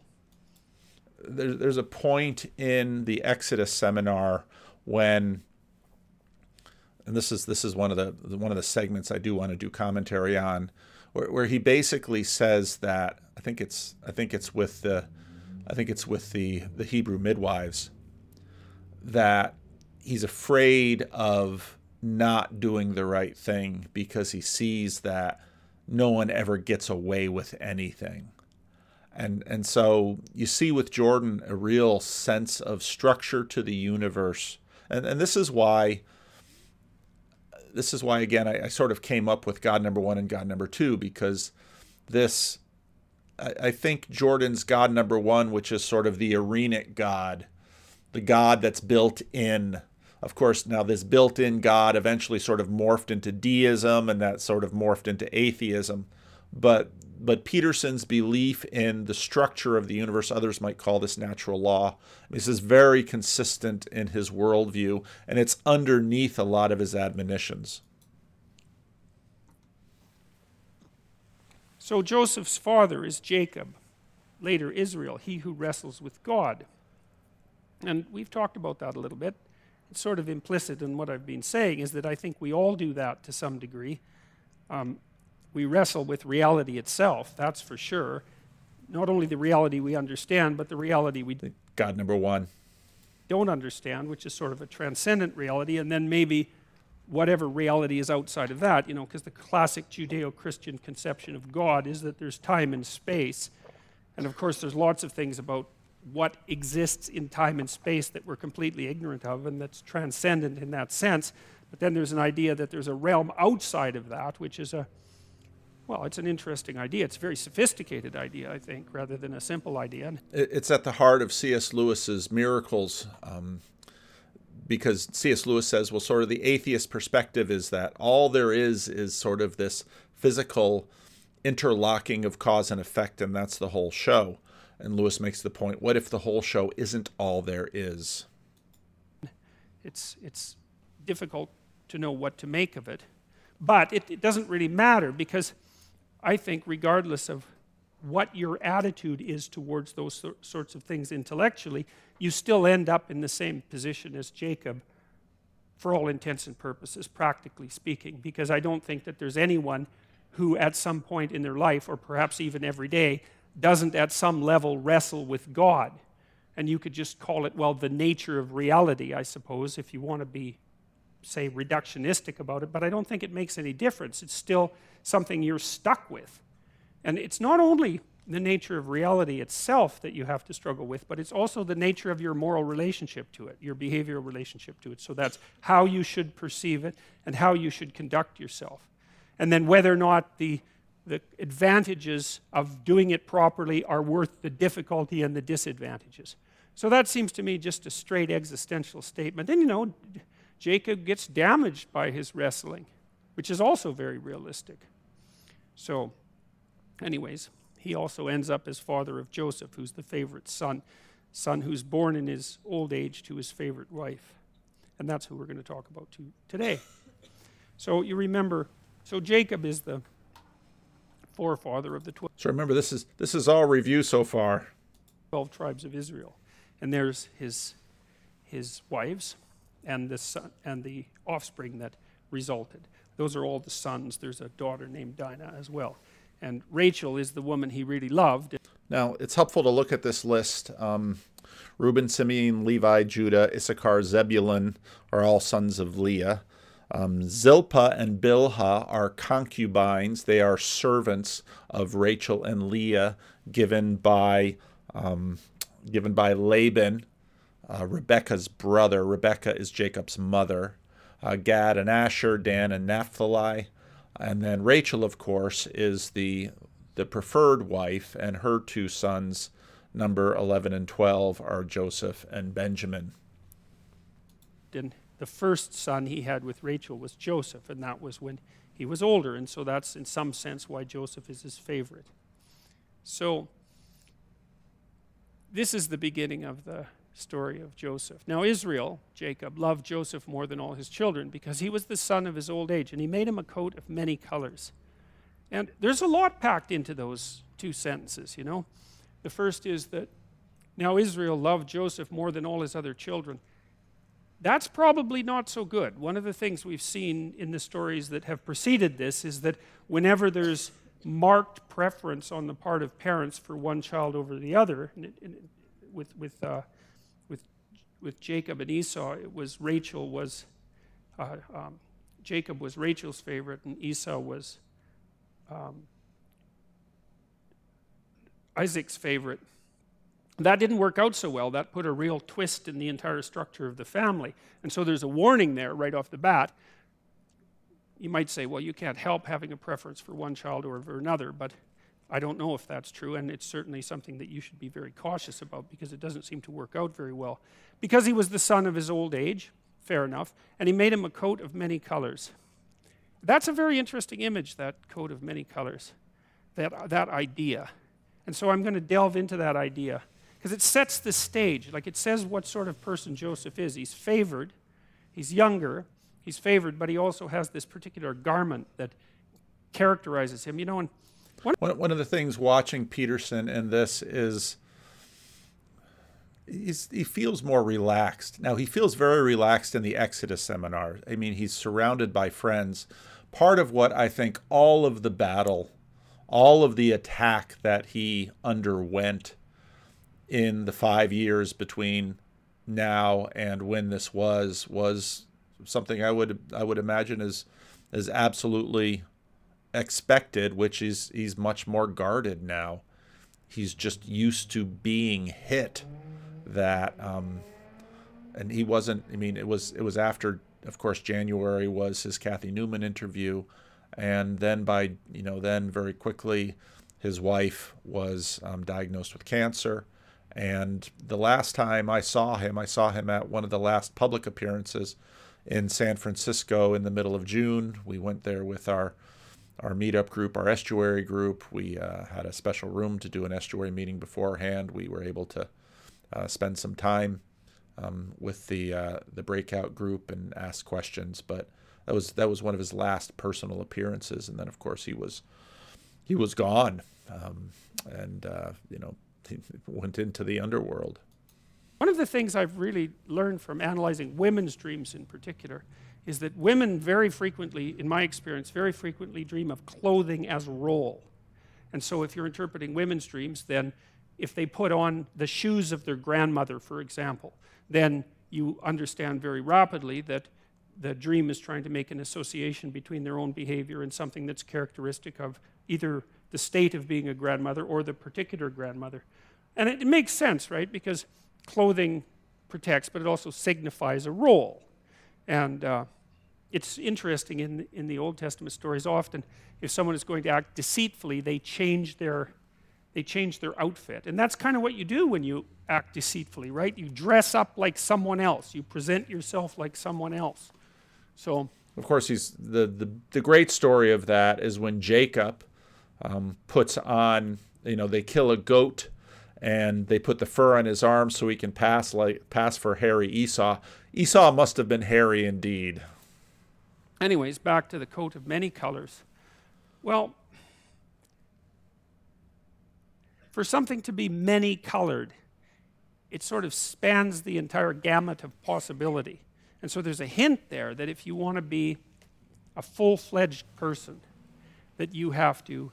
There's a point in the Exodus seminar when and this is this is one of the one of the segments I do want to do commentary on, where, where he basically says that I think it's I think it's with the I think it's with the the Hebrew midwives that he's afraid of not doing the right thing because he sees that no one ever gets away with anything. And and so you see with Jordan a real sense of structure to the universe. And and this is why this is why again I, I, sort of came up with God number one and God number two because this I, I think Jordan's God number one, which is sort of the arenic God, the God that's built in. Of course, now this built-in God eventually sort of morphed into deism, and that sort of morphed into atheism. But but Peterson's belief in the structure of the universe, others might call this natural law, this is very consistent in his worldview, and it's underneath a lot of his admonitions. So Joseph's father is Jacob, later Israel, he who wrestles with God. And we've talked about that a little bit. It's sort of implicit in what I've been saying, is that I think we all do that to some degree. Um, we wrestle with reality itself, that's for sure. Not only the reality we understand, but the reality we God number one don't understand, which is sort of a transcendent reality, and then maybe whatever reality is outside of that, you know, because the classic Judeo Christian conception of God is that there's time and space. And of course, there's lots of things about what exists in time and space that we're completely ignorant of and that's transcendent in that sense. But then there's an idea that there's a realm outside of that, which is a well, it's an interesting idea. It's a very sophisticated idea, I think, rather than a simple idea. It's at the heart of C.S. Lewis's miracles, um, because C.S. Lewis says, well, sort of the atheist perspective is that all there is is sort of this physical interlocking of cause and effect, and that's the whole show. And Lewis makes the point: what if the whole show isn't all there is? It's it's difficult to know what to make of it, but it, it doesn't really matter because I think, regardless of what your attitude is towards those sorts of things intellectually, you still end up in the same position as Jacob for all intents and purposes, practically speaking, because I don't think that there's anyone who, at some point in their life, or perhaps even every day, doesn't at some level wrestle with God. And you could just call it, well, the nature of reality, I suppose, if you want to be, say, reductionistic about it, but I don't think it makes any difference. It's still something you're stuck with. And it's not only the nature of reality itself that you have to struggle with, but it's also the nature of your moral relationship to it, your behavioral relationship to it. So that's how you should perceive it and how you should conduct yourself. And then whether or not the, the advantages of doing it properly are worth the difficulty and the disadvantages. So that seems to me just a straight existential statement. And you know, Jacob gets damaged by his wrestling, which is also very realistic. So, anyways, he also ends up as father of Joseph, who's the favorite son, son who's born in his old age to his favorite wife. And that's who we're going to talk about to, today. So you remember, so Jacob is the forefather of the 12. So remember, this is, this is all review so far. 12 tribes of Israel. And there's his, his wives and the, son, and the offspring that resulted. Those are all the sons. There's a daughter named Dinah as well. And Rachel is the woman he really loved. Now, it's helpful to look at this list. Um, Reuben, Simeon, Levi, Judah, Issachar, Zebulun are all sons of Leah. Um, Zilpah and Bilhah are concubines. They are servants of Rachel and Leah, given by um, given by Laban uh, Rebecca's brother. Rebecca is Jacob's mother. Uh, Gad and Asher, Dan and Naphtali. And then Rachel, of course, is the, the preferred wife, and her two sons, number 11 and 12, are Joseph and Benjamin. And the first son he had with Rachel was Joseph, and that was when he was older. And so that's, in some sense, why Joseph is his favorite. So, this is the beginning of the story of Joseph. Now, Israel, Jacob, loved Joseph more than all his children because he was the son of his old age, and he made him a coat of many colors. And there's a lot packed into those two sentences, you know. The first is that now Israel loved Joseph more than all his other children. That's probably not so good. One of the things we've seen in the stories that have preceded this is that whenever there's marked preference on the part of parents for one child over the other, with, with, uh, with Jacob and Esau, it was Rachel was, uh, um, Jacob was Rachel's favorite and Esau was um, Isaac's favorite. That didn't work out so well. That put a real twist in the entire structure of the family. And so there's a warning there right off the bat. You might say, well, you can't help having a preference for one child over another, but I don't know if that's true, and it's certainly something that you should be very cautious about because it doesn't seem to work out very well. Because he was the son of his old age, fair enough, and he made him a coat of many colors. That's a very interesting image, that coat of many colors, that, that idea. And so I'm going to delve into that idea because it sets the stage. Like it says what sort of person Joseph is. He's favored, he's younger, he's favored, but he also has this particular garment that characterizes him. You know, and one, one of the things watching Peterson in this is he feels more relaxed. Now, he feels very relaxed in the Exodus seminar. I mean, he's surrounded by friends. Part of what I think all of the battle, all of the attack that he underwent in the five years between now and when this was, was something I would I would imagine is is absolutely expected, which is he's much more guarded now. He's just used to being hit. That um, and he wasn't. I mean, it was it was after, of course, January was his Cathy Newman interview, and then by you know then very quickly, his wife was um, diagnosed with cancer. And the last time I saw him, I saw him at one of the last public appearances in San Francisco in the middle of June. We went there with our our meetup group, our estuary group. We uh, had a special room to do an estuary meeting beforehand. We were able to uh, spend some time um, with the uh, the breakout group and ask questions. But that was that was one of his last personal appearances, and then of course he was he was gone, um, and uh, you know went into the underworld. One of the things I've really learned from analyzing women's dreams in particular is that women very frequently, in my experience, very frequently dream of clothing as a role. And so if you're interpreting women's dreams, then if they put on the shoes of their grandmother, for example, then you understand very rapidly that the dream is trying to make an association between their own behavior and something that's characteristic of either the state of being a grandmother or the particular grandmother. And it, it makes sense, right? Because clothing protects, but it also signifies a role. And uh, it's interesting in, in the Old Testament stories, often if someone is going to act deceitfully, they change their, they change their outfit. And that's kind of what you do when you act deceitfully, right? You dress up like someone else, you present yourself like someone else. So, of course, he's the, the, the great story of that is when Jacob um, puts on, you know, they kill a goat and they put the fur on his arm so he can pass like pass for hairy Esau. Esau must have been hairy indeed. Anyways, back to the coat of many colors. Well, for something to be many colored, it sort of spans the entire gamut of possibility. And so there's a hint there that if you want to be a full fledged person, that you have to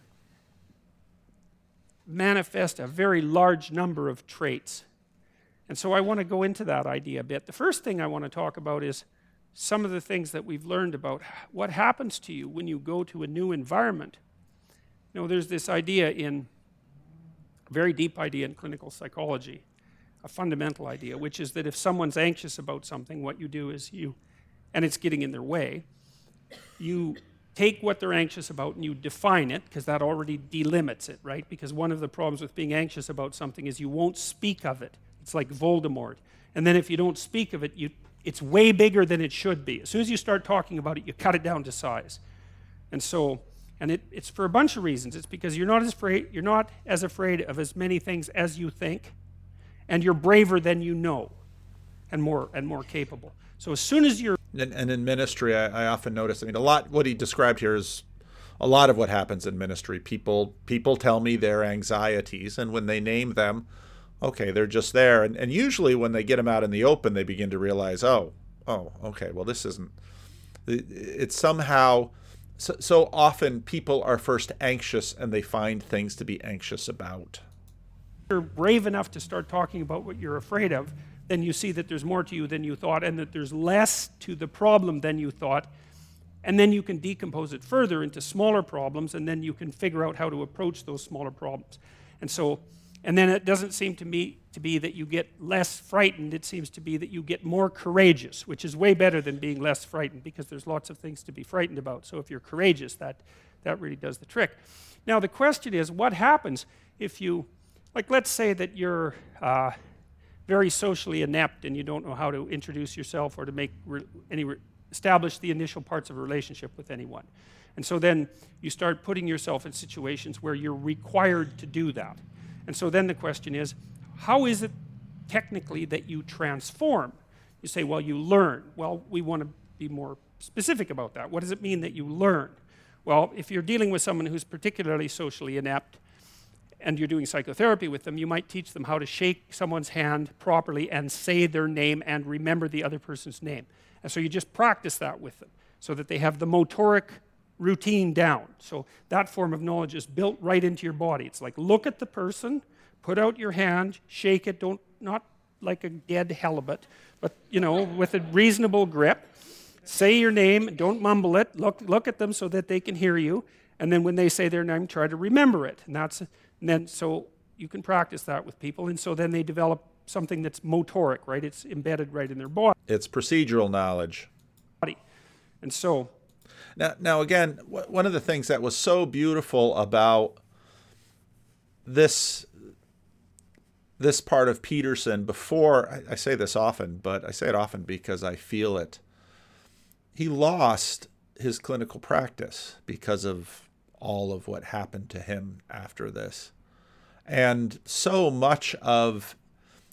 manifest a very large number of traits. And so I want to go into that idea a bit. The first thing I want to talk about is some of the things that we've learned about what happens to you when you go to a new environment. You know, there's this idea in, very deep idea in clinical psychology, a fundamental idea, which is that if someone's anxious about something, what you do is you, and it's getting in their way, you take what they're anxious about and you define it, because that already delimits it, right? Because one of the problems with being anxious about something is you won't speak of it. It's like Voldemort. And then if you don't speak of it, you, it's way bigger than it should be. As soon as you start talking about it, you cut it down to size. And so, and it, it's for a bunch of reasons. It's because you're not as afraid, you're not as afraid of as many things as you think, and you're braver than you know, and more and more capable. So as soon as you're and, and in ministry, I, I often notice. I mean, a lot. What he described here is a lot of what happens in ministry. People people tell me their anxieties, and when they name them, okay, they're just there. And, and usually when they get them out in the open, they begin to realize, oh, oh, okay, well, this isn't. It's somehow so, so often people are first anxious and they find things to be anxious about. You're brave enough to start talking about what you're afraid of, then you see that there's more to you than you thought and that there's less to the problem than you thought. And then you can decompose it further into smaller problems, and then you can figure out how to approach those smaller problems. And so and then it doesn't seem to me to be that you get less frightened, it seems to be that you get more courageous, which is way better than being less frightened because there's lots of things to be frightened about. So if you're courageous, that, that really does the trick. Now, the question is what happens if you, like, let's say that you're uh, very socially inept and you don't know how to introduce yourself or to make any, establish the initial parts of a relationship with anyone. And so then you start putting yourself in situations where you're required to do that. And so then the question is, how is it technically that you transform? You say, well, you learn. Well, we want to be more specific about that. What does it mean that you learn? Well, if you're dealing with someone who's particularly socially inept and you're doing psychotherapy with them, you might teach them how to shake someone's hand properly and say their name and remember the other person's name. And so you just practice that with them so that they have the motoric routine down. So that form of knowledge is built right into your body. It's like look at the person, put out your hand, shake it, don't not like a dead halibut, but you know, with a reasonable grip. Say your name, don't mumble it. Look look at them so that they can hear you. And then when they say their name, try to remember it. And that's and then so you can practice that with people and so then they develop something that's motoric, right? It's embedded right in their body. It's procedural knowledge. And so now, now again, one of the things that was so beautiful about this this part of Peterson before I, I say this often, but I say it often because I feel it. He lost his clinical practice because of all of what happened to him after this. And so much of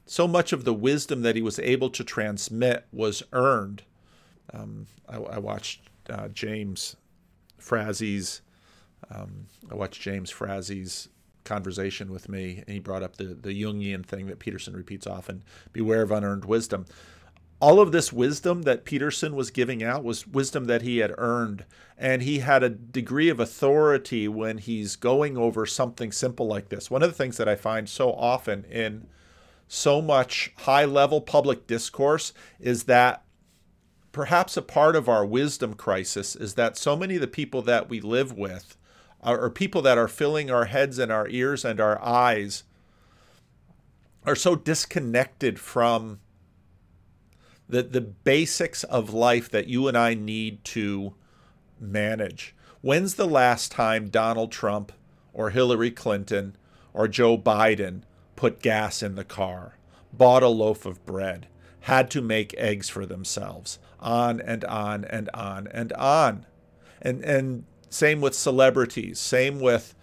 so much of the wisdom that he was able to transmit was earned. Um, I, I, watched uh, James Frazee's. Um, I watched James Frazee's conversation with me, and he brought up the the Jungian thing that Peterson repeats often: "Beware of unearned wisdom." All of this wisdom that Peterson was giving out was wisdom that he had earned, and he had a degree of authority when he's going over something simple like this. One of the things that I find so often in so much high level public discourse is that perhaps a part of our wisdom crisis is that so many of the people that we live with are, are people that are filling our heads and our ears and our eyes are so disconnected from the, the basics of life that you and I need to manage. When's the last time Donald Trump or Hillary Clinton or Joe Biden put gas in the car, bought a loaf of bread, had to make eggs for themselves, on and on and on and on. And and same with celebrities, same with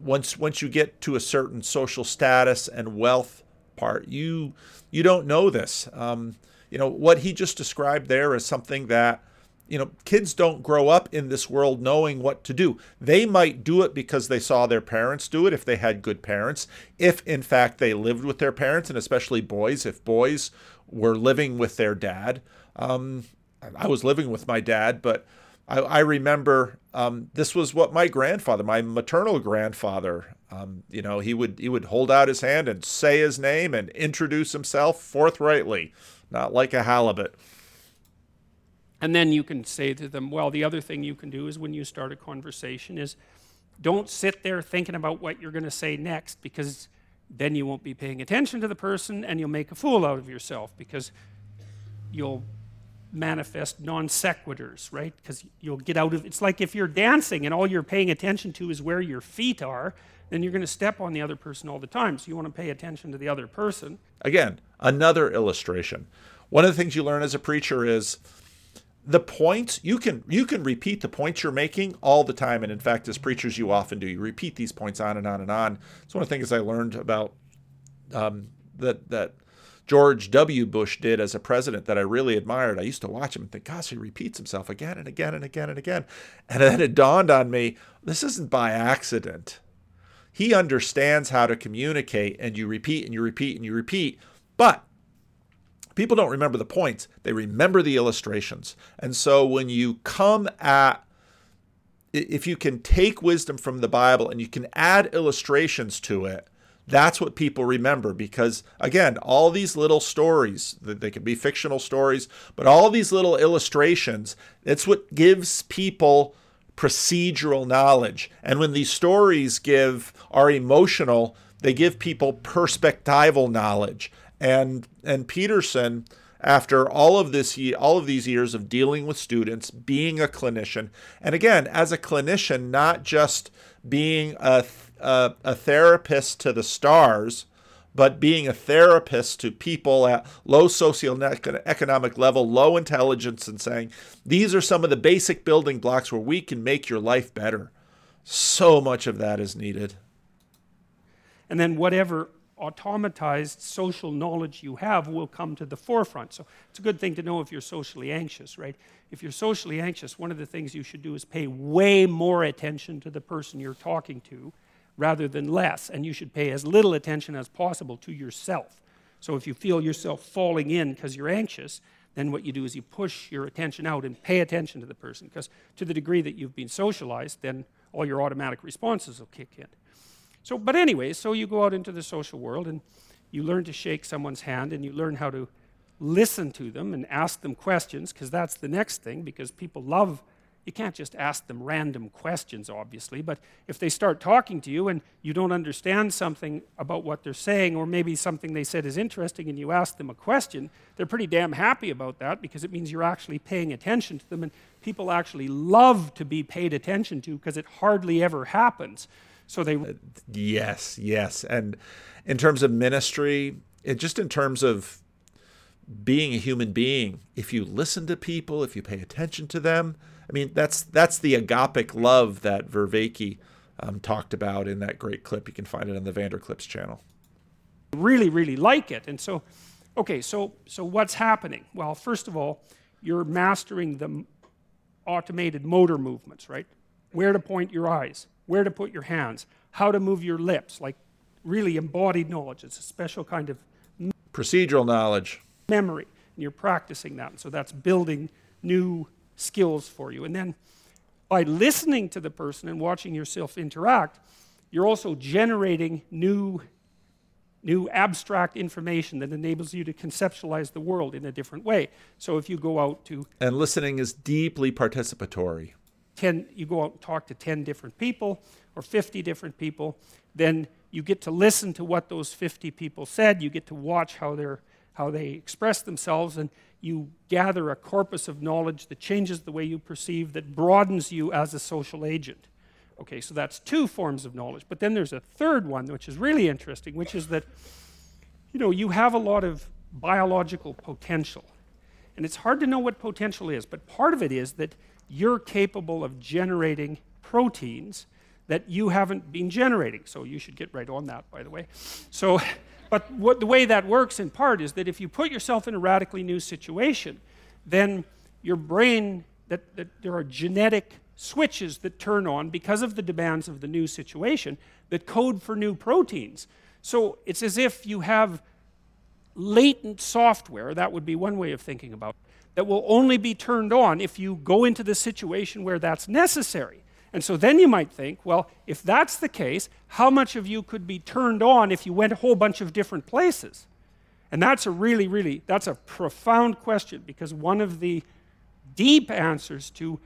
once once you get to a certain social status and wealth part, you you don't know this. Um, you know what he just described there is something that you know kids don't grow up in this world knowing what to do they might do it because they saw their parents do it if they had good parents if in fact they lived with their parents and especially boys if boys were living with their dad um, I was living with my dad, but I, I remember um, this was what my grandfather, my maternal grandfather, um, you know, he would he would hold out his hand and say his name and introduce himself forthrightly, not like a halibut. And then you can say to them, well, the other thing you can do is when you start a conversation is don't sit there thinking about what you're going to say next because then you won't be paying attention to the person and you'll make a fool out of yourself because you'll manifest non sequiturs, right? Because you'll get out of it's like if you're dancing and all you're paying attention to is where your feet are, then you're going to step on the other person all the time. So you want to pay attention to the other person. Again, another illustration. One of the things you learn as a preacher is the points you can you can repeat the points you're making all the time and in fact as preachers you often do you repeat these points on and on and on it's one of the things i learned about um, that that george w. Bush did as a president that i really admired. I used to watch him and think gosh he repeats himself again and again and again and again. And then it dawned on me this isn't by accident. He understands how to communicate and you repeat and you repeat and you repeat. But people don't remember the points, they remember the illustrations. And so when you come at if you can take wisdom from the Bible and you can add illustrations to it, that's what people remember because again all these little stories they can be fictional stories but all these little illustrations it's what gives people procedural knowledge. And when these stories give are emotional they give people perspectival knowledge. And and Peterson after all of this all of these years of dealing with students being a clinician and again as a clinician not just being a, a, a therapist to the stars but being a therapist to people at low socioeconomic level, low intelligence, and saying, these are some of the basic building blocks where we can make your life better. So much of that is needed. And then, whatever automatized social knowledge you have will come to the forefront. So it's a good thing to know if you're socially anxious, right? If you're socially anxious, one of the things you should do is pay way more attention to the person you're talking to rather than less. And you should pay as little attention as possible to yourself. So if you feel yourself falling in because you're anxious, then what you do is you push your attention out and pay attention to the person. Because to the degree that you've been socialized, then all your automatic responses will kick in. So, but anyway, so you go out into the social world and you learn to shake someone's hand and you learn how to listen to them and ask them questions because that's the next thing because people love you can't just ask them random questions obviously but if they start talking to you and you don't understand something about what they're saying or maybe something they said is interesting and you ask them a question they're pretty damn happy about that because it means you're actually paying attention to them and people actually love to be paid attention to because it hardly ever happens so they. Uh, yes, yes. And in terms of ministry, it, just in terms of being a human being, if you listen to people, if you pay attention to them, I mean, that's that's the agapic love that Vervaeke um, talked about in that great clip. You can find it on the Vanderclips channel. Really, really like it. And so, okay, so so what's happening? Well, first of all, you're mastering the automated motor movements, right? Where to point your eyes, where to put your hands, how to move your lips, like really embodied knowledge. It's a special kind of procedural knowledge, memory, and you're practicing that. And so that's building new skills for you. And then by listening to the person and watching yourself interact, you're also generating new new abstract information that enables you to conceptualize the world in a different way. So if you go out to And listening is deeply participatory. 10, you go out and talk to 10 different people or 50 different people, then you get to listen to what those 50 people said, you get to watch how, they're, how they express themselves, and you gather a corpus of knowledge that changes the way you perceive, that broadens you as a social agent. Okay, so that's two forms of knowledge. But then there's a third one, which is really interesting, which is that, you know, you have a lot of biological potential. And it's hard to know what potential is, but part of it is that you're capable of generating proteins that you haven't been generating. So you should get right on that, by the way. So, but what, the way that works in part is that if you put yourself in a radically new situation, then your brain, that, that there are genetic switches that turn on because of the demands of the new situation that code for new proteins. So it's as if you have latent software, that would be one way of thinking about it that will only be turned on if you go into the situation where that's necessary. And so then you might think, well, if that's the case, how much of you could be turned on if you went a whole bunch of different places? And that's a really, really, that's a profound question because one of the deep answers to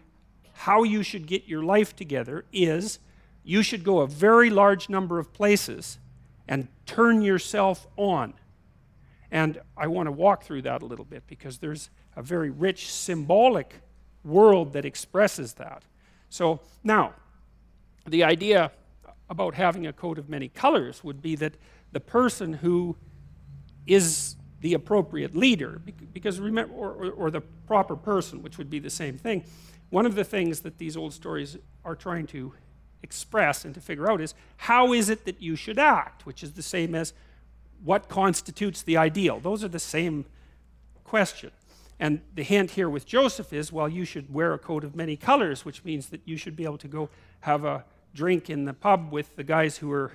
how you should get your life together is you should go a very large number of places and turn yourself on. And I want to walk through that a little bit because there's a very rich symbolic world that expresses that. So now, the idea about having a coat of many colors would be that the person who is the appropriate leader, because remember, or, or, or, the proper person, which would be the same thing. One of the things that these old stories are trying to express and to figure out is how is it that you should act, which is the same as what constitutes the ideal. Those are the same question. And the hint here with Joseph is well, you should wear a coat of many colors, which means that you should be able to go have a drink in the pub with the guys who are,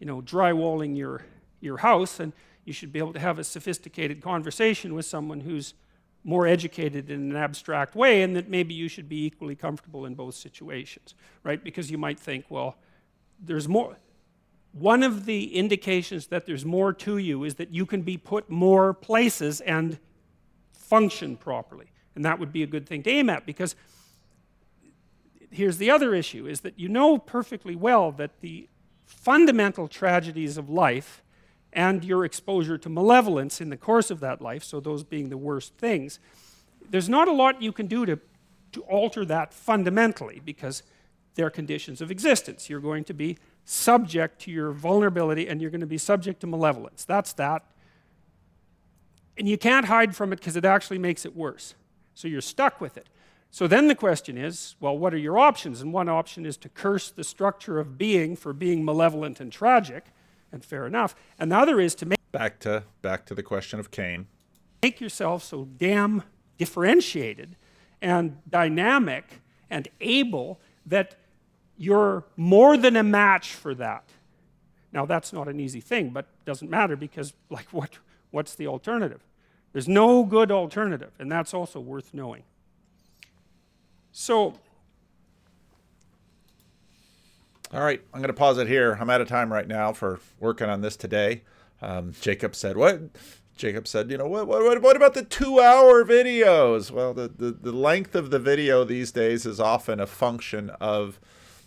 you know, drywalling your, your house, and you should be able to have a sophisticated conversation with someone who's more educated in an abstract way, and that maybe you should be equally comfortable in both situations, right? Because you might think, well, there's more. One of the indications that there's more to you is that you can be put more places and function properly. And that would be a good thing to aim at because here's the other issue is that you know perfectly well that the fundamental tragedies of life and your exposure to malevolence in the course of that life, so those being the worst things, there's not a lot you can do to, to alter that fundamentally because they're conditions of existence. You're going to be subject to your vulnerability and you're going to be subject to malevolence. That's that. And you can't hide from it because it actually makes it worse. So you're stuck with it. So then the question is well, what are your options? And one option is to curse the structure of being for being malevolent and tragic and fair enough. And the other is to make back to back to the question of Cain. Make yourself so damn differentiated and dynamic and able that you're more than a match for that. Now that's not an easy thing, but doesn't matter because like what what's the alternative? There's no good alternative, and that's also worth knowing. So all right, I'm going to pause it here. I'm out of time right now for working on this today. Um, Jacob said, What? Jacob said, You know, what, what, what about the two hour videos? Well, the, the, the length of the video these days is often a function of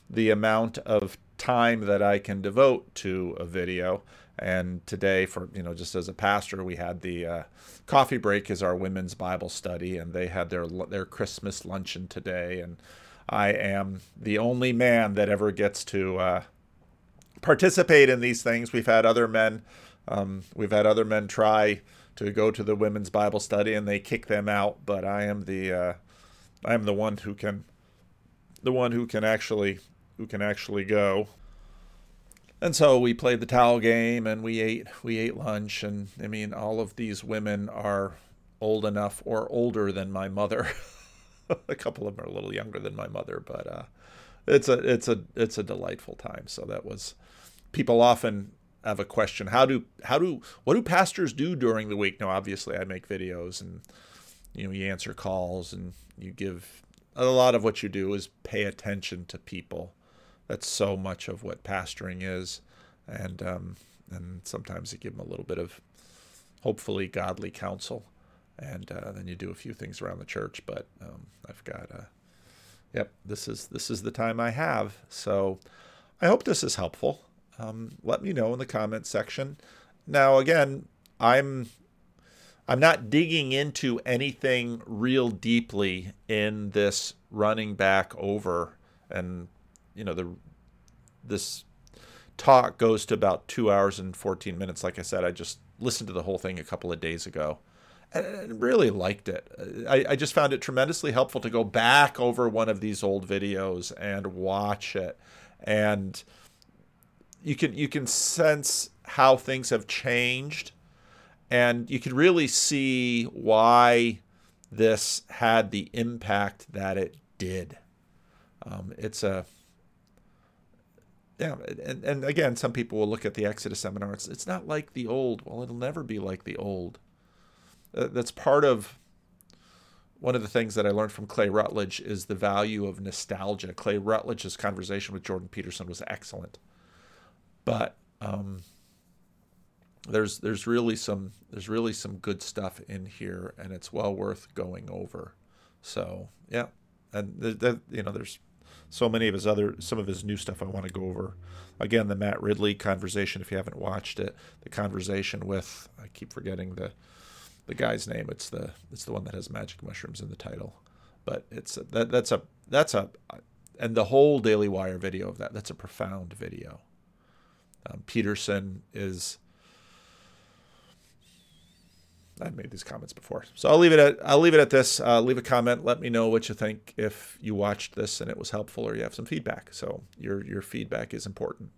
the amount of time that I can devote to a video. And today, for you know, just as a pastor, we had the uh, coffee break is our women's Bible study, and they had their their Christmas luncheon today, and I am the only man that ever gets to uh, participate in these things. We've had other men, um, we've had other men try to go to the women's Bible study and they kick them out, but I am the uh, I am the one who can the one who can actually who can actually go. And so we played the towel game and we ate we ate lunch and I mean all of these women are old enough or older than my mother. a couple of them are a little younger than my mother, but uh, it's a it's a it's a delightful time. So that was people often have a question how do how do what do pastors do during the week now obviously i make videos and you know you answer calls and you give a lot of what you do is pay attention to people that's so much of what pastoring is and um, and sometimes you give them a little bit of hopefully godly counsel and uh, then you do a few things around the church. But um, I've got, uh, yep, this is this is the time I have. So I hope this is helpful. Um, let me know in the comments section. Now, again, I'm I'm not digging into anything real deeply in this running back over, and you know the this talk goes to about two hours and 14 minutes. Like I said, I just listened to the whole thing a couple of days ago and really liked it. I, I, just found it tremendously helpful to go back over one of these old videos and watch it, and you can you can sense how things have changed, and you can really see why this had the impact that it did. Um, it's a yeah, and, and again, some people will look at the Exodus seminar. It's, it's not like the old. Well, it'll never be like the old uh, that's part of one of the things that I learned from Clay Routledge is the value of nostalgia. Clay Routledge's conversation with Jordan Peterson was excellent, but um, there's there's really some there's really some good stuff in here, and it's well worth going over. So yeah, and the, the, you know there's so many of his other some of his new stuff I want to go over. Again, the Matt Ridley conversation. If you haven't watched it, the conversation with I keep forgetting the the guy's name. It's the it's the one that has magic mushrooms in the title, but it's that that's a that's a and the whole Daily Wire video of that. That's a profound video. Um, Peterson is. I've made these comments before, so I'll leave it at I'll leave it at this. Uh, leave a comment. Let me know what you think if you watched this and it was helpful, or you have some feedback. So your your feedback is important.